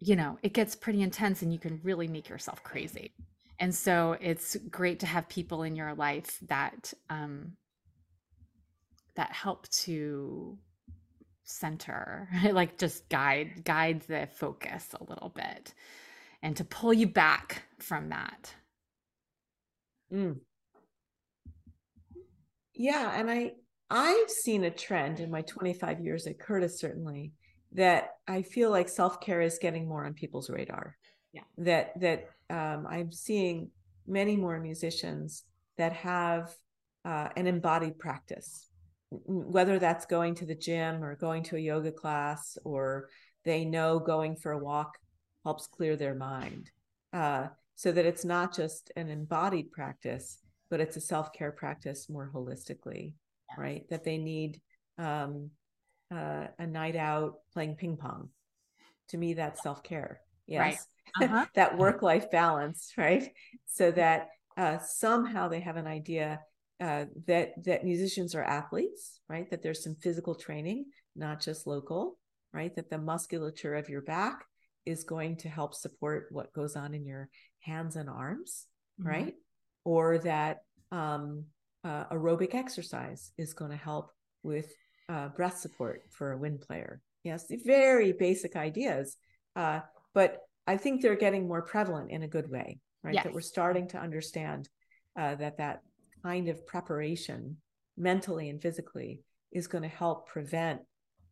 you know, it gets pretty intense, and you can really make yourself crazy. And so it's great to have people in your life that um, that help to center like just guide guide the focus a little bit and to pull you back from that. Mm. yeah and i i've seen a trend in my 25 years at curtis certainly that i feel like self-care is getting more on people's radar. Yeah. That that um, i'm seeing many more musicians that have uh, an embodied practice whether that's going to the gym or going to a yoga class or they know going for a walk helps clear their mind uh, so that it's not just an embodied practice but it's a self-care practice more holistically yeah. right that they need um, uh, a night out playing ping pong to me that's self-care yes right. uh-huh. that work-life balance right so that uh, somehow they have an idea uh, that that musicians are athletes, right? That there's some physical training, not just local, right? That the musculature of your back is going to help support what goes on in your hands and arms, mm-hmm. right? Or that um, uh, aerobic exercise is going to help with uh, breath support for a wind player. Yes, very basic ideas, uh, but I think they're getting more prevalent in a good way, right? Yes. That we're starting to understand uh, that that kind of preparation mentally and physically is going to help prevent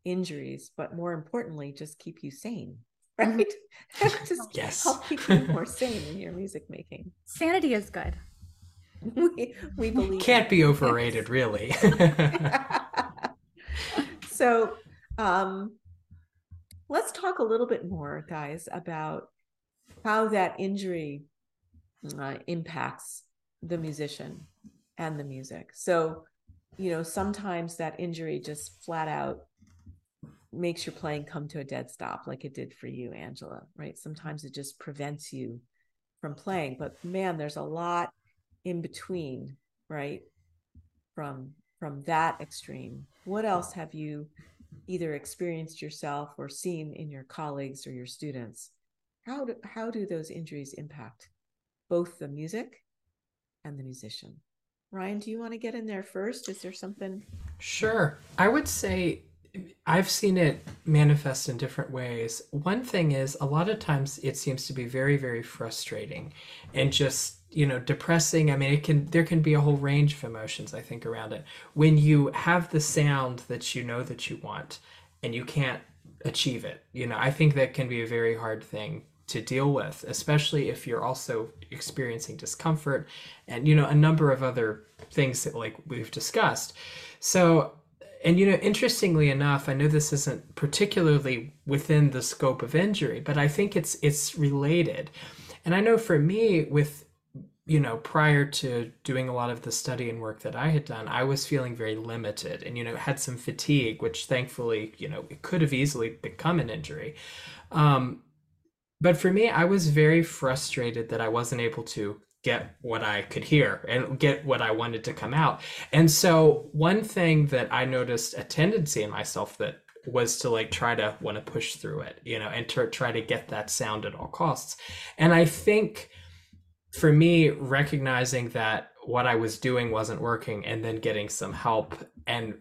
injuries, but more importantly, just keep you sane. Mm-hmm. Right? just yes. help keep you more sane in your music making. Sanity is good. we, we believe can't be overrated, really. so, um, let's talk a little bit more, guys, about how that injury uh, impacts the musician and the music. So, you know, sometimes that injury just flat out makes your playing come to a dead stop, like it did for you, Angela, right? Sometimes it just prevents you from playing. But man, there's a lot in between, right? From from that extreme. What else have you either experienced yourself or seen in your colleagues or your students? How do how do those injuries impact both the music and the musician? Ryan, do you want to get in there first? Is there something? Sure. I would say I've seen it manifest in different ways. One thing is a lot of times it seems to be very, very frustrating and just, you know, depressing. I mean, it can, there can be a whole range of emotions, I think, around it. When you have the sound that you know that you want and you can't achieve it. You know, I think that can be a very hard thing to deal with, especially if you're also experiencing discomfort and, you know, a number of other things that like we've discussed. So, and you know, interestingly enough, I know this isn't particularly within the scope of injury, but I think it's it's related. And I know for me with you know, prior to doing a lot of the study and work that I had done, I was feeling very limited and, you know, had some fatigue, which thankfully, you know, it could have easily become an injury. Um, but for me, I was very frustrated that I wasn't able to get what I could hear and get what I wanted to come out. And so, one thing that I noticed a tendency in myself that was to like try to want to push through it, you know, and to try to get that sound at all costs. And I think for me, recognizing that what I was doing wasn't working and then getting some help and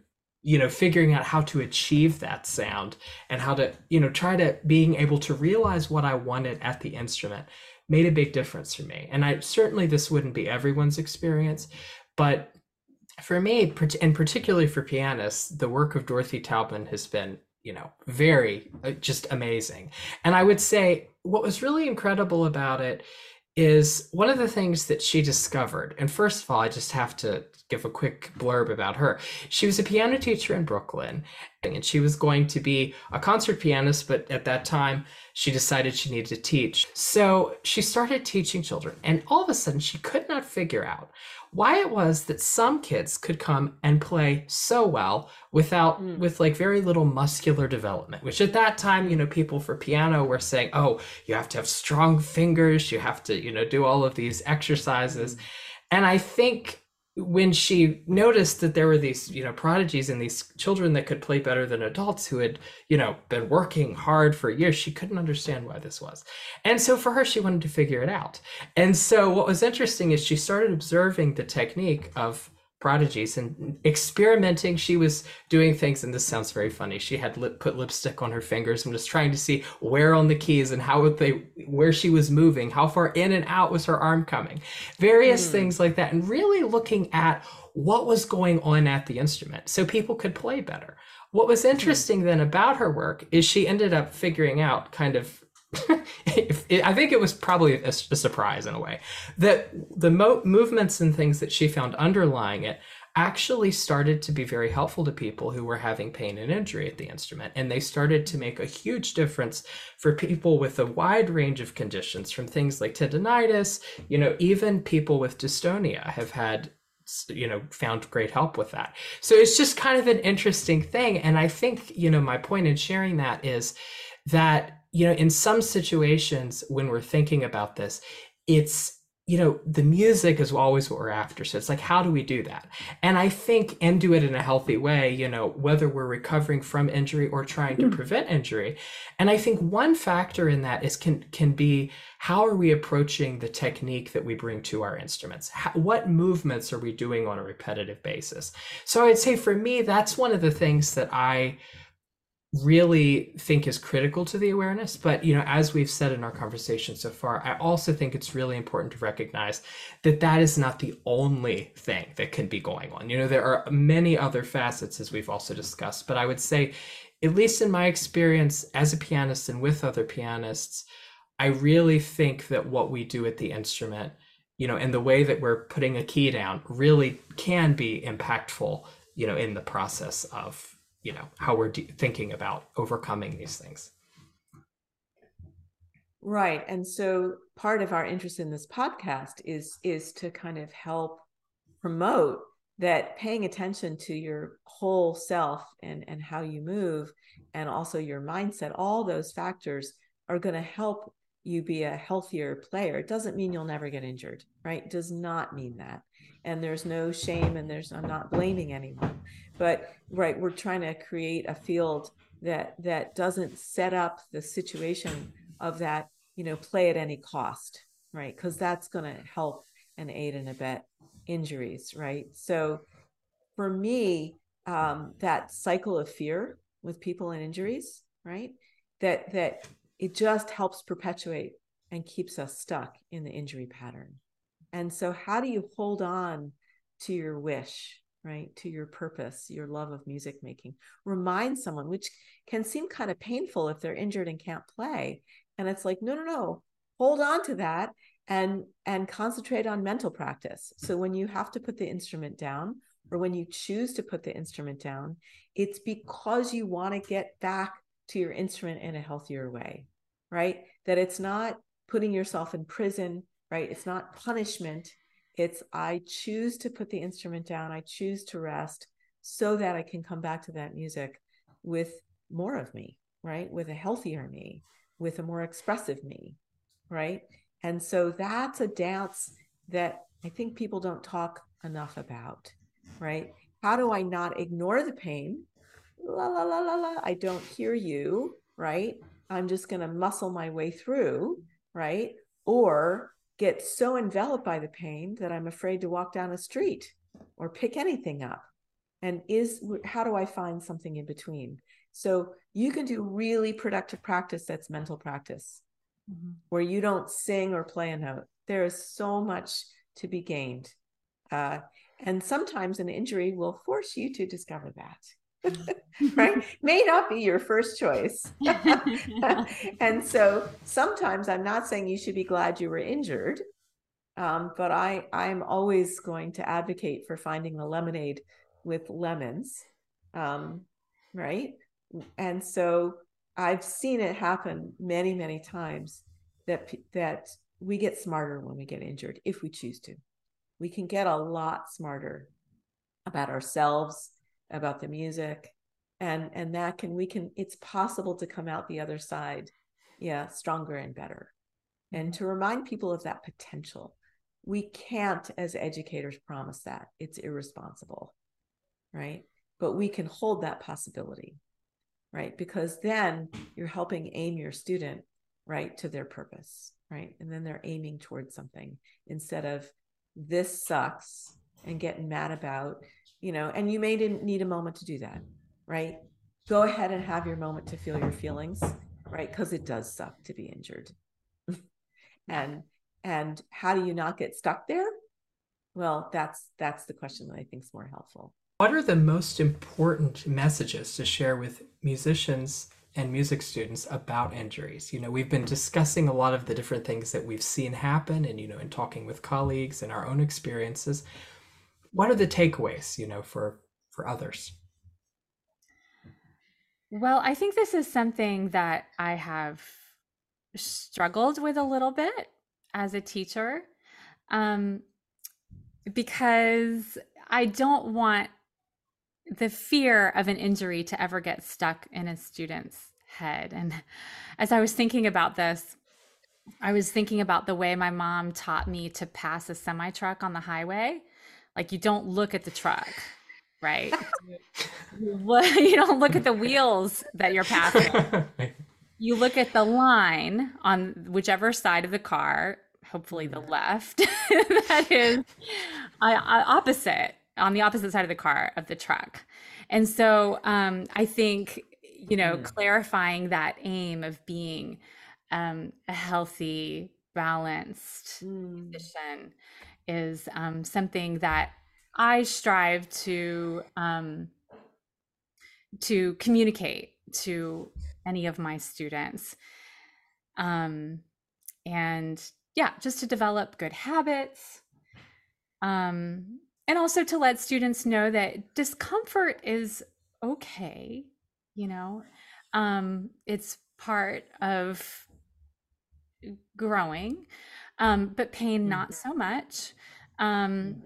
you know figuring out how to achieve that sound and how to you know try to being able to realize what I wanted at the instrument made a big difference for me. And I certainly this wouldn't be everyone's experience but for me and particularly for pianists the work of Dorothy Taubman has been you know very uh, just amazing. And I would say what was really incredible about it is one of the things that she discovered. And first of all, I just have to give a quick blurb about her. She was a piano teacher in Brooklyn, and she was going to be a concert pianist, but at that time, she decided she needed to teach. So she started teaching children, and all of a sudden, she could not figure out why it was that some kids could come and play so well without mm. with like very little muscular development which at that time you know people for piano were saying oh you have to have strong fingers you have to you know do all of these exercises mm. and i think when she noticed that there were these you know prodigies and these children that could play better than adults who had you know been working hard for years she couldn't understand why this was. And so for her she wanted to figure it out. And so what was interesting is she started observing the technique of prodigies and experimenting. She was doing things, and this sounds very funny. She had lip, put lipstick on her fingers and was trying to see where on the keys and how they, where she was moving, how far in and out was her arm coming, various mm. things like that, and really looking at what was going on at the instrument so people could play better. What was hmm. interesting mm. then about her work is she ended up figuring out kind of I think it was probably a, a, surprise in a way. That the mo- movements and things that she found underlying it actually started to be very helpful to people who were having pain and injury at the instrument. And they started to make a huge difference for people with a wide range of conditions from things like tendonitis, you know, even people with dystonia have had you know found great help with that. So it's just kind of an interesting thing. And i think you know my point in sharing that is that you know, in some situations when we're thinking about this, it's you know the music is always what we're after. So it's like how do we do that? And i think and do it in a healthy way you know whether we're recovering from injury or trying to hmm. prevent injury. And i think one factor in that is can can be how are we approaching the technique that we bring to our instruments? How, what movements are we doing on a repetitive basis? So i'd say for me that's one of the things that i really think is critical to the awareness but you know as we've said in our conversation so far i also think it's really important to recognize that that is not the only thing that can be going on. You know there are many other facets as we've also discussed but i would say at least in my experience as a pianist and with other pianists i really think that what we do at the instrument you know and the way that we're putting a key down really can be impactful you know in the process of you know how we're de- thinking about overcoming these things. Right and so part of our interest in this podcast is is to kind of help promote that paying attention to your whole self and and how you move and also your mindset all those factors are going to help you be a healthier player. It doesn't mean you'll never get injured right? It does not mean that and there's no shame and there's i'm not blaming anyone. But right we're trying to create a field that that doesn't set up the situation of that you know play at any cost right? Because that's going to help and aid and abet injuries right? So for me um, that cycle of fear with people and injuries right? That that it just helps perpetuate and keeps us stuck in the injury pattern and so how do you hold on to your wish right? To your purpose your love of music making? Remind someone which can seem kind of painful if they're injured and can't play. And it's like no no no. Hold on to that and and concentrate on mental practice. So when you have to put the instrument down or when you choose to put the instrument down it's because you want to get back to your instrument in a healthier way right? That it's not putting yourself in prison right it's not punishment it's I choose to put the instrument down, I choose to rest so that I can come back to that music with more of me, right? With a healthier me, with a more expressive me, right? And so that's a dance that I think people don't talk enough about, right? How do I not ignore the pain? La la la la la. I don't hear you, right? I'm just going to muscle my way through, right? Or get so enveloped by the pain that I'm afraid to walk down a street or pick anything up. And is how do I find something in between? So you can do really productive practice that's mental practice, mm-hmm. where you don't sing or play a note. There is so much to be gained. Uh, and sometimes an injury will force you to discover that. right? May not be your first choice. And so sometimes i'm not saying you should be glad you were injured um, but i i'm always going to advocate for finding the lemonade with lemons um, right? And so i've seen it happen many many times that that we get smarter when we get injured if we choose to. We can get a lot smarter about ourselves about the music. And and that can we can it's possible to come out the other side yeah stronger and better. And to remind people of that potential we can't as educators promise that. It's irresponsible right? But we can hold that possibility right? Because then you're helping aim your student right to their purpose right? And then they're aiming towards something instead of this sucks and getting mad about you know, and you may need a moment to do that, right? Go ahead and have your moment to feel your feelings, right? Because it does suck to be injured. and and how do you not get stuck there? Well, that's that's the question that I think is more helpful. What are the most important messages to share with musicians and music students about injuries? You know, we've been discussing a lot of the different things that we've seen happen and you know, in talking with colleagues and our own experiences what are the takeaways you know for for others? Well i think this is something that i have struggled with a little bit as a teacher um, because i don't want the fear of an injury to ever get stuck in a student's head. And as i was thinking about this i was thinking about the way my mom taught me to pass a semi truck on the highway like you don't look at the truck right you don't look at the wheels that you're passing you look at the line on whichever side of the car hopefully the left that is uh, opposite on the opposite side of the car of the truck and so um, i think you know mm. clarifying that aim of being um, a healthy balanced mm. musician is um, something that I strive to um, to communicate to any of my students, um, and yeah, just to develop good habits, um, and also to let students know that discomfort is okay. You know, um, it's part of growing um, but pain not mm-hmm. so much. Um,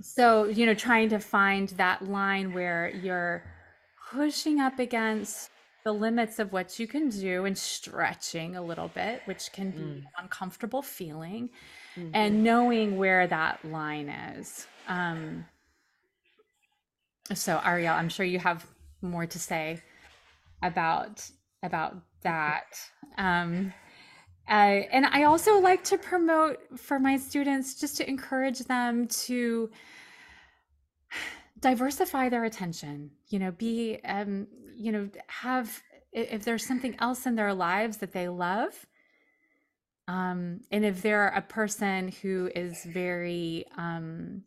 so, you know, trying to find that line where you're pushing up against the limits of what you can do and stretching a little bit, which can be mm. uncomfortable feeling, mm-hmm. and knowing where that line is. Um, so, Ariel, I'm sure you have more to say about about that. Um, uh, and I also like to promote for my students just to encourage them to diversify their attention. You know, be, um, you know, have, if there's something else in their lives that they love, um, and if they're a person who is very, um,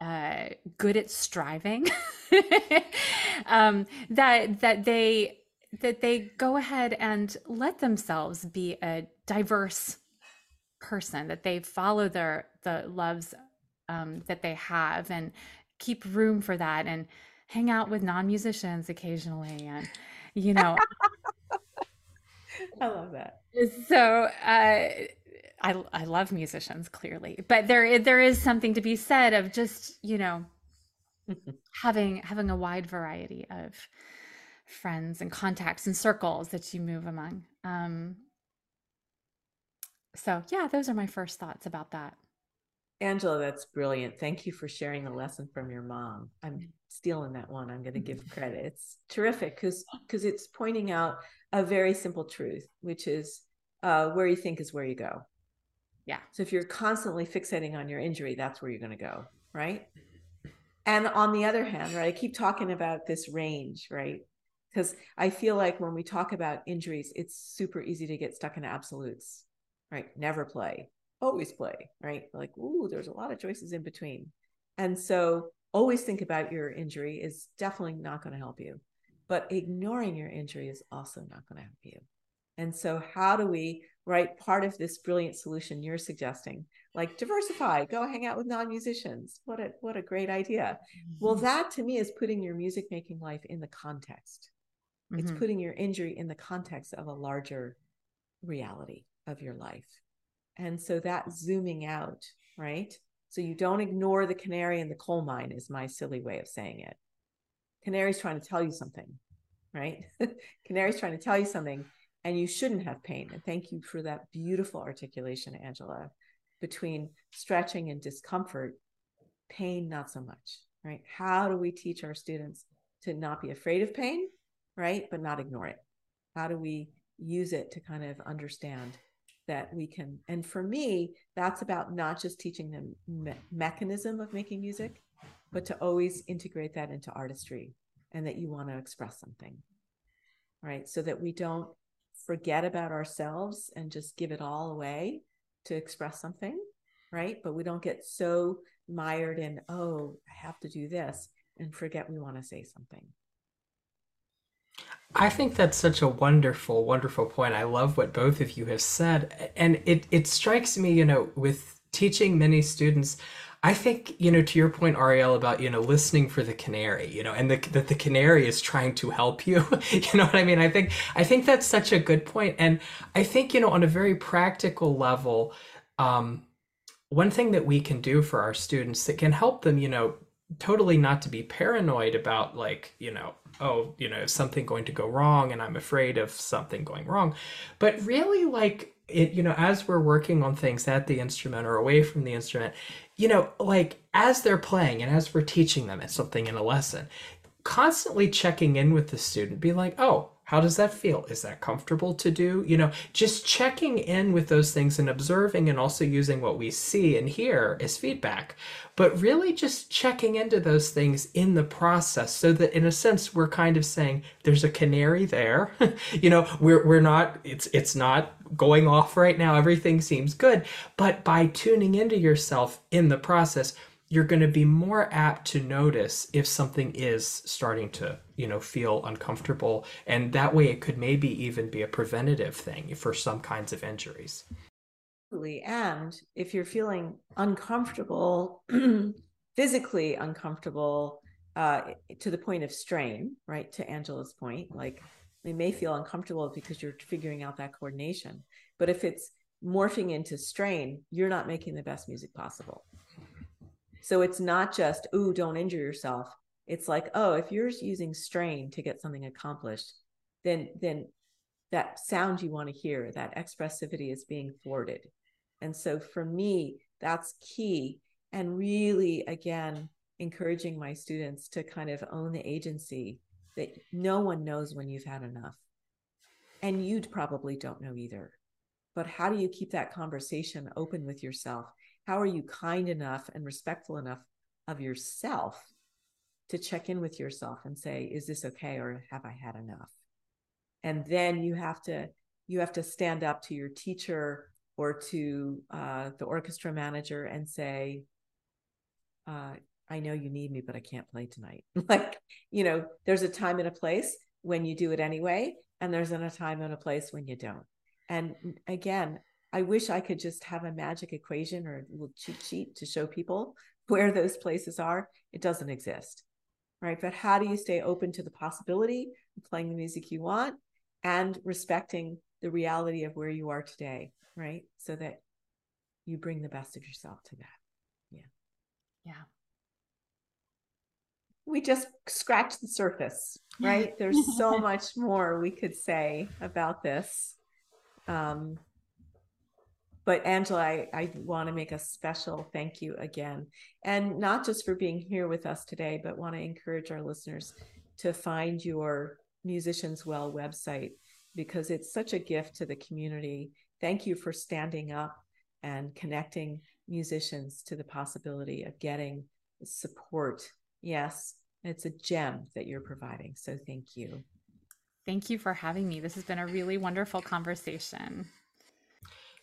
uh, good at striving um, that that they that they go ahead and let themselves be a diverse person that they follow their the loves um, that they have and keep room for that and hang out with non-musicians occasionally and you know. I love that. So uh, I, I love musicians clearly but there there is something to be said of just you know having having a wide variety of friends and contacts and circles that you move among um so yeah those are my first thoughts about that Angela, that's brilliant. Thank you for sharing a lesson from your mom. I'm stealing that one. I'm going to give credit. It's terrific because because it's pointing out a very simple truth, which is uh, where you think is where you go. Yeah. So if you're constantly fixating on your injury, that's where you're going to go, right? And on the other hand, right, I keep talking about this range, right? Because I feel like when we talk about injuries, it's super easy to get stuck in absolutes, right? Never play, always play, right? Like, ooh, there's a lot of choices in between. And so always think about your injury is definitely not going to help you. But ignoring your injury is also not going to help you. And so, how do we, right? Part of this brilliant solution you're suggesting, like diversify, go hang out with non-musicians. What a what a great idea. Mm-hmm. Well, that to me is putting your music making life in the context. Mm-hmm. It's putting your injury in the context of a larger reality of your life. And so that zooming out, right? So you don't ignore the canary in the coal mine, is my silly way of saying it. Canary's trying to tell you something, right? Canary's trying to tell you something, and you shouldn't have pain. And thank you for that beautiful articulation, Angela, between stretching and discomfort, pain, not so much, right? How do we teach our students to not be afraid of pain, right? But not ignore it? How do we use it to kind of understand that we can and for me that's about not just teaching them me- mechanism of making music but to always integrate that into artistry and that you want to express something right so that we don't forget about ourselves and just give it all away to express something right but we don't get so mired in oh i have to do this and forget we want to say something I think that's such a wonderful, wonderful point. I love what both of you have said. And it, it strikes me, you know, with teaching many students, I think, you know, to your point, Ariel, about, you know, listening for the canary, you know, and the, that the canary is trying to help you. you know what I mean? I think, I think that's such a good point. And I think, you know, on a very practical level, um, one thing that we can do for our students that can help them, you know, totally not to be paranoid about like, you know, oh, you know, something going to go wrong and I'm afraid of something going wrong. But really, like, it, you know, as we're working on things at the instrument or away from the instrument, you know, like as they're playing and as we're teaching them something in a lesson, constantly checking in with the student, be like, oh, how does that feel? Is that comfortable to do? You know, just checking in with those things and observing and also using what we see and hear as feedback, but really just checking into those things in the process so that in a sense we're kind of saying there's a canary there. you know, we're we're not it's it's not going off right now. Everything seems good, but by tuning into yourself in the process, you're going to be more apt to notice if something is starting to you know feel uncomfortable and that way it could maybe even be a preventative thing for some kinds of injuries. And if you're feeling uncomfortable physically uncomfortable uh, to the point of strain right to angela's point like they may feel uncomfortable because you're figuring out that coordination but if it's morphing into strain you're not making the best music possible so it's not just, ooh, don't injure yourself. It's like, oh, if you're using strain to get something accomplished, then then that sound you want to hear, that expressivity is being thwarted. And so for me, that's key. And really, again, encouraging my students to kind of own the agency that no one knows when you've had enough. And you probably don't know either. But how do you keep that conversation open with yourself how are you kind enough and respectful enough of yourself to check in with yourself and say is this okay or have i had enough and then you have to you have to stand up to your teacher or to uh, the orchestra manager and say uh, I know you need me, but I can't play tonight. like, you know, there's a time and a place when you do it anyway, and there's a time and a place when you don't. And again, I wish I could just have a magic equation or a little cheat sheet to show people where those places are. It doesn't exist. Right. But how do you stay open to the possibility of playing the music you want and respecting the reality of where you are today? Right. So that you bring the best of yourself to that. Yeah. Yeah. We just scratched the surface, right? There's so much more we could say about this. Um, but Angela, I, I want to make a special thank you again. And not just for being here with us today, but want to encourage our listeners to find your Musicians Well website because it's such a gift to the community. Thank you for standing up and connecting musicians to the possibility of getting support. Yes, it's a gem that you're providing. So thank you. Thank you for having me. This has been a really wonderful conversation.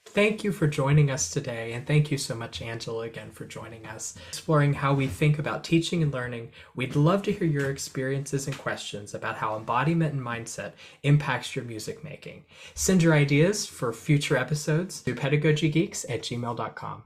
Thank you for joining us today, and thank you so much, Angela, again for joining us. Exploring how we think about teaching and learning, we'd love to hear your experiences and questions about how embodiment and mindset impacts your music making. Send your ideas for future episodes to pedagogygeeks at gmail.com.